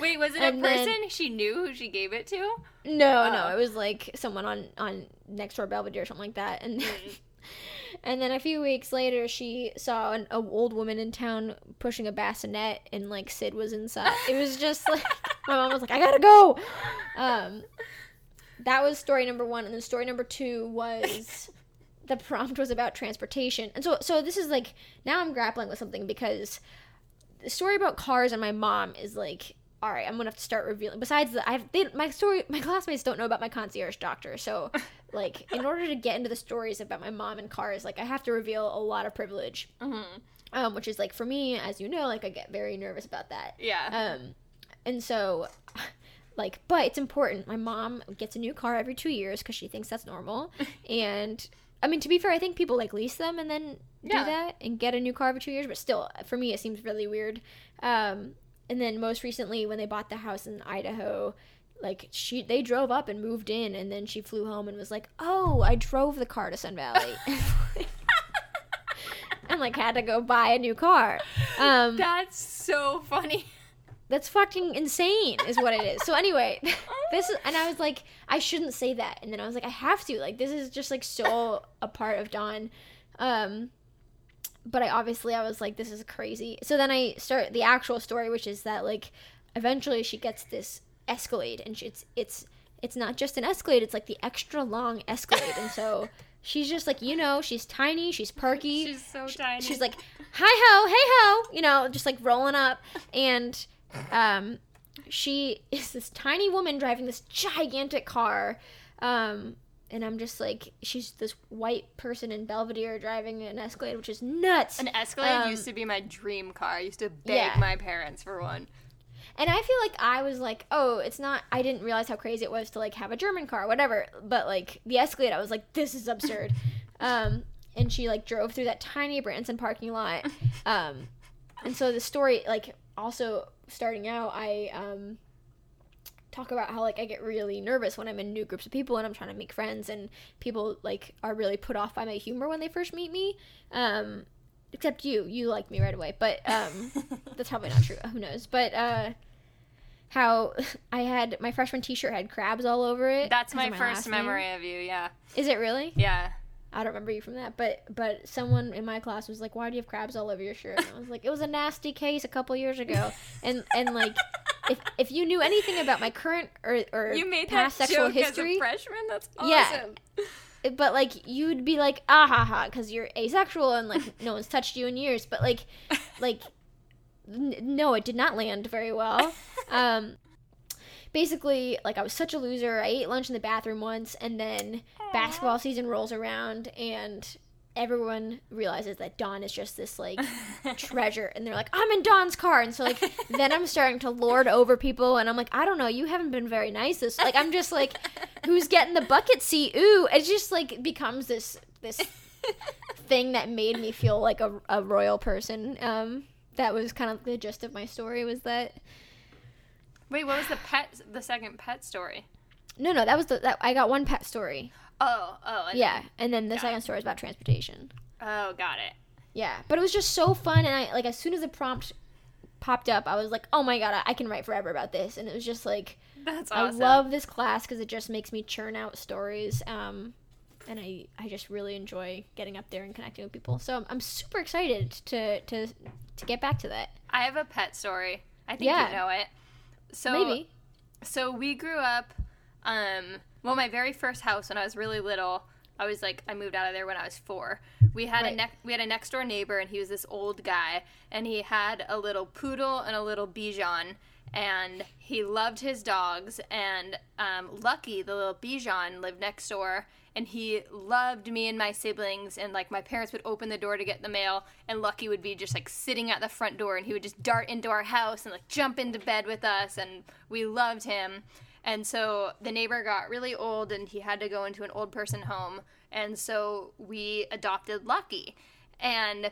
Wait, was it a and then- person she knew who she gave it to? no, no, Oh. it was like someone on, on next door Belvedere or something like that. And then, Mm. and then a few weeks later, she saw an old woman in town pushing a bassinet, and like Sid was inside. It was just like, my mom was like, I gotta go. Um, that was story number one. And then story number two was the prompt was about transportation. And so so this is like now I'm grappling with something because the story about cars and my mom is like all right, I'm gonna have to start revealing. Besides, the, I've they, my story. My classmates don't know about my concierge doctor, so like in order to get into the stories about my mom and cars, like I have to reveal a lot of privilege, Mm-hmm. um, which is like for me, as you know, like I get very nervous about that. Yeah. Um, and so, like, but it's important. My mom gets a new car every two years because she thinks that's normal. and I mean, to be fair, I think people like lease them and then Yeah. do that and get a new car every two years. But still, for me, it seems really weird. Um, and then most recently, when they bought the house in Idaho. Like she, they drove up and moved in, and then she flew home and was like, "Oh, I drove the car to Sun Valley." and like had to go buy a new car. Um, That's so funny. That's fucking insane, is what it is. So anyway, this is, and I was like, I shouldn't say that, and then I was like, I have to. Like, this is just like so a part of Dawn. Um, but I obviously I was like, this is crazy. So then I start the actual story, which is that like, eventually she gets this Escalade, and she, it's it's it's not just an Escalade; it's like the extra long Escalade, and so. She's just like you know, she's tiny, she's perky. She's so tiny. She's like, "Hi ho, hey ho," you know, just like rolling up, and um, she is this tiny woman driving this gigantic car, um, and I'm just like, she's this white person in Belvedere driving an Escalade, which is nuts. An Escalade Um, used to be my dream car. I used to beg Yeah. my parents for one. And I feel like I was like, oh, it's not. I didn't realize how crazy it was to like have a German car, whatever. But like the Escalade, I was like, this is absurd. um, and she like drove through that tiny Branson parking lot. Um, and so the story, like, also starting out, I um talk about how like I get really nervous when I'm in new groups of people and I'm trying to make friends and people like are really put off by my humor when they first meet me. Um, except you, you like me right away, but um, that's probably not true. Who knows? But uh, how I had my freshman T-shirt had crabs all over it. That's my last first name. memory of you. Yeah. Is it really? Yeah. I don't remember you from that, but but someone in my class was like, "Why do you have crabs all over your shirt?" And I was like, "It was a nasty case a couple years ago," and and like. If, if you knew anything about my current or, or You made past that sexual joke history, as a freshman. That's awesome. Yeah. but like you'd be like ah ha ha because you're asexual and like no one's touched you in years but like like n- no it did not land very well um basically like i was such a loser. I ate lunch in the bathroom once and then basketball season rolls around and everyone realizes that Dawn is just this like treasure and they're like I'm in Dawn's car. And so like then I'm starting to lord over people and I'm like I don't know you haven't been very nice this like I'm just like who's getting the bucket seat? Ooh. It just like becomes this this thing that made me feel like a, a royal person. Um that was kind of the gist of my story was that Wait, what was the pet? The second pet story? No, no, that was the that I got one pet story. Oh, oh, and- Yeah, and then the second story is about transportation. Oh, got it. Yeah, but it was just so fun, and I like as soon as the prompt popped up, I was like, oh my god, I, I can write forever about this, and it was just like That's awesome. I love this class because it just makes me churn out stories. Um, and I, I just really enjoy getting up there and connecting with people. So I'm, I'm super excited to, to to get back to that. I have a pet story. I think Yeah. you know it. So Maybe. So we grew up. Um, well, my very first house when I was really little, I was like, I moved out of there when I was four. We had a Right. ne- we had a next door neighbor, and he was this old guy, and he had a little poodle and a little Bichon, and he loved his dogs. And um, Lucky, the little Bichon, lived next door, and he loved me and my siblings. And like my parents would open the door to get the mail, and Lucky would be just like sitting at the front door, and he would just dart into our house and like jump into bed with us, and we loved him. And so the neighbor got really old and he had to go into an old person home. And so we adopted Lucky. And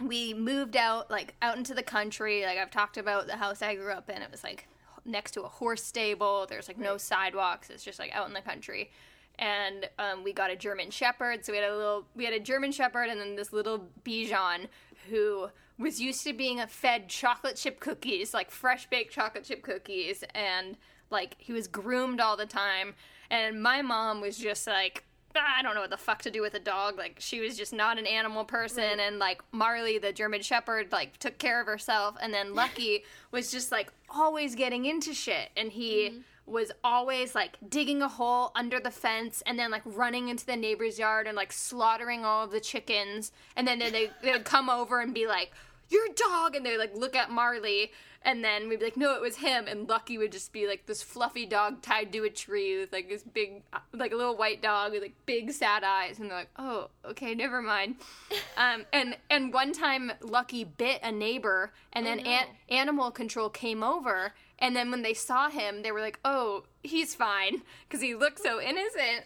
we moved out like out into the country. Like I've talked about the house I grew up in. It was like next to a horse stable. There's like no sidewalks. It's just like out in the country. And um, we got a German Shepherd. So we had a little, we had a German Shepherd, and then this little Bichon who was used to being fed chocolate chip cookies, like fresh baked chocolate chip cookies, and like he was groomed all the time. And my mom was just like, "Ah, I don't know what the fuck to do with a dog. Like she was just not an animal person, and like Marley, the German Shepherd, like took care of herself, and then Lucky was just like always getting into shit, and he mm-hmm. was always like digging a hole under the fence, and then like running into the neighbor's yard and like slaughtering all of the chickens, and then they they would come over and be like, "Your dog," and they like look at Marley. And then we'd be like, no, it was him. And Lucky would just be like this fluffy dog tied to a tree with like this big, like a little white dog with like big sad eyes. And they're like, oh, okay, never mind. um, and and one time, Lucky bit a neighbor, and then an- animal control came over. And then when they saw him, they were like, oh, he's fine because he looked so innocent.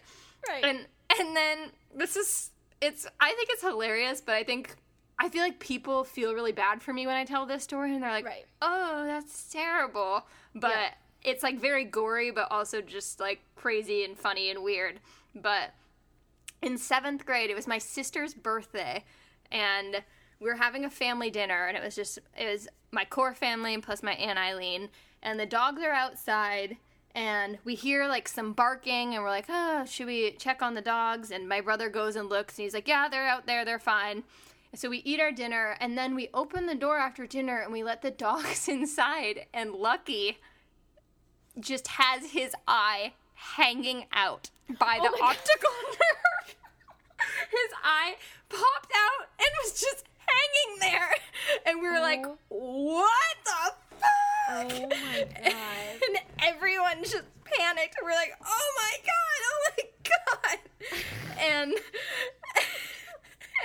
Right. And and then this is it's I think it's hilarious, but I think I feel like people feel really bad for me when I tell this story and they're like, Right. "Oh, that's terrible." But Yeah. it's like very gory but also just like crazy and funny and weird. But in 7th grade, it was my sister's birthday and we were having a family dinner and it was just it was my core family and plus my aunt Eileen and the dogs are outside and we hear like some barking and we're like oh should we check on the dogs and my brother goes and looks and he's like yeah they're out there they're fine so we eat our dinner and then we open the door after dinner and we let the dogs inside and lucky just has his eye hanging out by the Oh my God. optical nerve his eye popped out and was just hanging there. And we were like, Oh. what the fuck? Oh my God. And everyone just panicked. And we're like, oh my God, oh my God. And.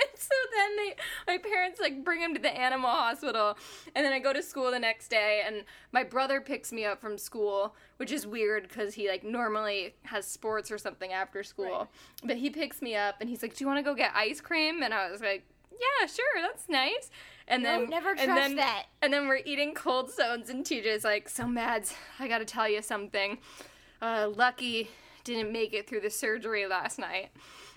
And so then they, my parents like bring him to the animal hospital, and then I go to school the next day, and my brother picks me up from school, which is weird because he like normally has sports or something after school, but he picks me up and he's like, "Do you want to go get ice cream?" And I was like, "Yeah, sure, that's nice." And No, then never and trust then- that. And then we're eating cold stones, and TJ's like, "So Mads, I got to tell you something. Uh, Lucky didn't make it through the surgery last night."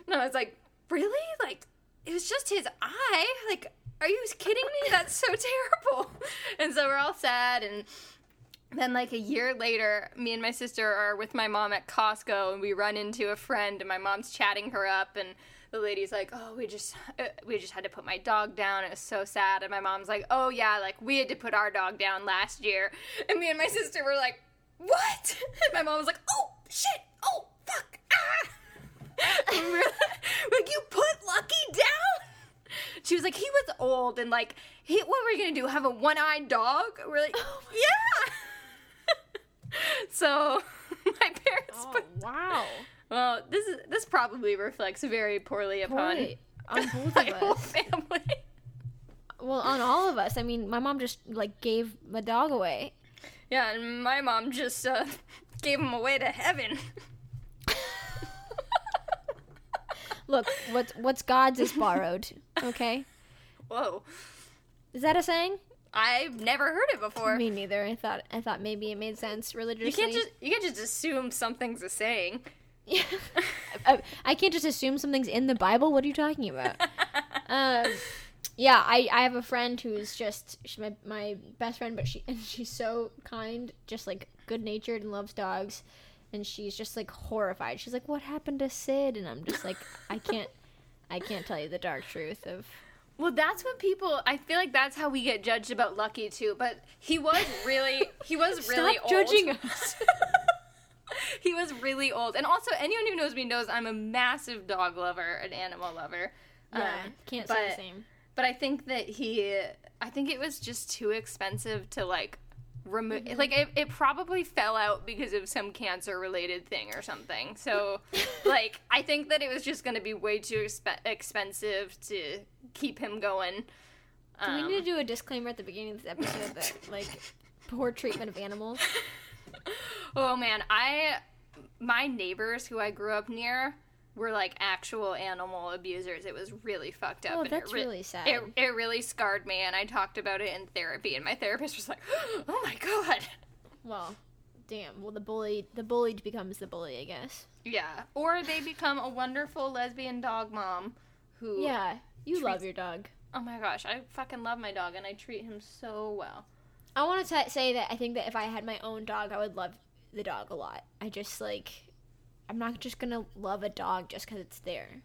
And I was like, "Really? Like, it was just his eye? Like, are you kidding me? That's so terrible." And so we're all sad, and then like a year later, me and my sister are with my mom at Costco, and we run into a friend, and my mom's chatting her up, and the lady's like, "Oh, we just uh, we just had to put my dog down. It was so sad." And my mom's like, "Oh yeah, like we had to put our dog down last year." And me and my sister were like, "What?" And my mom was like, "Oh shit! Oh fuck!" Ah! Like, "You put Lucky down?" She was like, "He was old, and like, he, what were you gonna do? Have a one-eyed dog?" We're like, "Yeah." so my parents Oh, put wow. well, this is this probably reflects very poorly upon Poorly on both my of whole us. family. Well, on all of us. I mean, my mom just like gave my dog away. Yeah, and my mom just uh, gave him away to heaven. Look, what's what's God's is borrowed. Okay, Whoa. is that a saying? I've never heard it before. Me neither. I thought I thought maybe it made sense religiously. you can't just you can't just assume something's a saying. Yeah. I, I can't just assume something's in the Bible. What are you talking about? um, yeah, I, I have a friend who's just she's my my best friend, but she and she's so kind, just like good natured and loves dogs, and she's just like horrified. She's like, "What happened to Sid?" And I'm just like, I can't, I can't tell you the dark truth of. Well, that's what people. I feel like that's how we get judged about Lucky too. But he was really, he was really Stop old. judging us. he was really old, and also anyone who knows me knows I'm a massive dog lover, an animal lover. Yeah, Um, can't say the same. But I think that he, I think it was just too expensive to like remove. Mm-hmm. Like it, it probably fell out because of some cancer related thing or something. So, like, I think that it was just going to be way too expe- expensive to keep him going. Do we Um, need to do a disclaimer at the beginning of this episode that like poor treatment of animals? Oh man, I my neighbors who I grew up near were like actual animal abusers. It was really fucked up. Oh, and that's it re- really sad. It, it really scarred me, and I talked about it in therapy, and my therapist was like, "Oh my god." Well, damn. Well, the bully, the bullied becomes the bully, I guess. Yeah, or they become a wonderful lesbian dog mom who Yeah, you Treats- love your dog. Oh my gosh, I fucking love my dog and I treat him so well. I want to say that I think that if I had my own dog, I would love the dog a lot. I just like, I'm not just gonna love a dog just because it's there.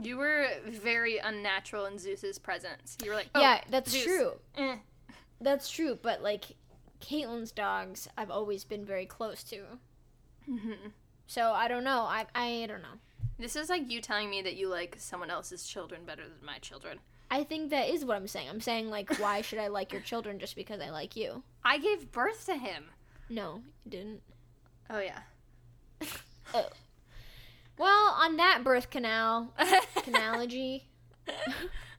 You were very unnatural in Zeus's presence. You were like, oh, yeah, that's Zeus. true. Eh. That's true. But like, Caitlin's dogs, I've always been very close to. Mm-hmm. So I don't know. I I don't know. This is like you telling me that you like someone else's children better than my children. I think that is what I'm saying. I'm saying like, why should I like your children just because I like you? I gave birth to him. No, you didn't. Oh yeah. Oh. Well, on that birth canal analogy,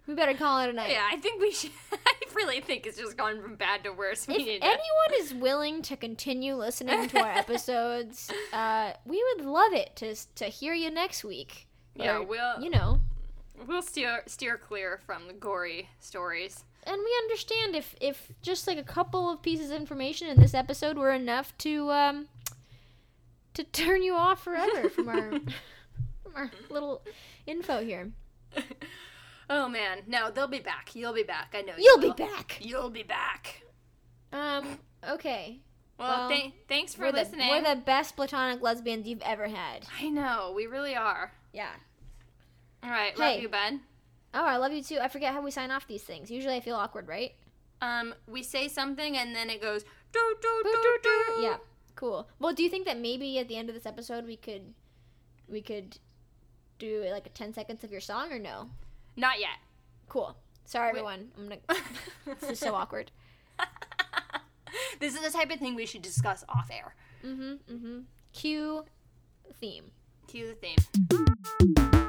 we better call it a night. Yeah, I think we should. I really think it's just gone from bad to worse. We If need to- anyone is willing to continue listening to our episodes, uh, we would love it to to hear you next week. Yeah, Or, we'll- You know, we'll steer steer clear from the gory stories. and we understand if if just like a couple of pieces of information in this episode were enough to um to turn you off forever from our from our little info here. oh man, no, they'll be back. You'll be back. I know. You'll be back. you be back. You'll be back. Um. Okay. Well, Well, th- thanks for we're the, listening. we're the best platonic lesbians you've ever had. I know, we really are. Yeah. All right, Hey. love you, Ben. Oh, I love you too. I forget how we sign off these things. Usually I feel awkward, right? Um, we say something and then it goes do do do do. Yeah. Cool. Well, do you think that maybe at the end of this episode we could we could do like a 10 seconds of your song or no? Not yet. Cool. Sorry everyone. I'm going This is so awkward. This is the type of thing we should discuss off air. Mhm. Mhm. Cue theme. Cue the theme.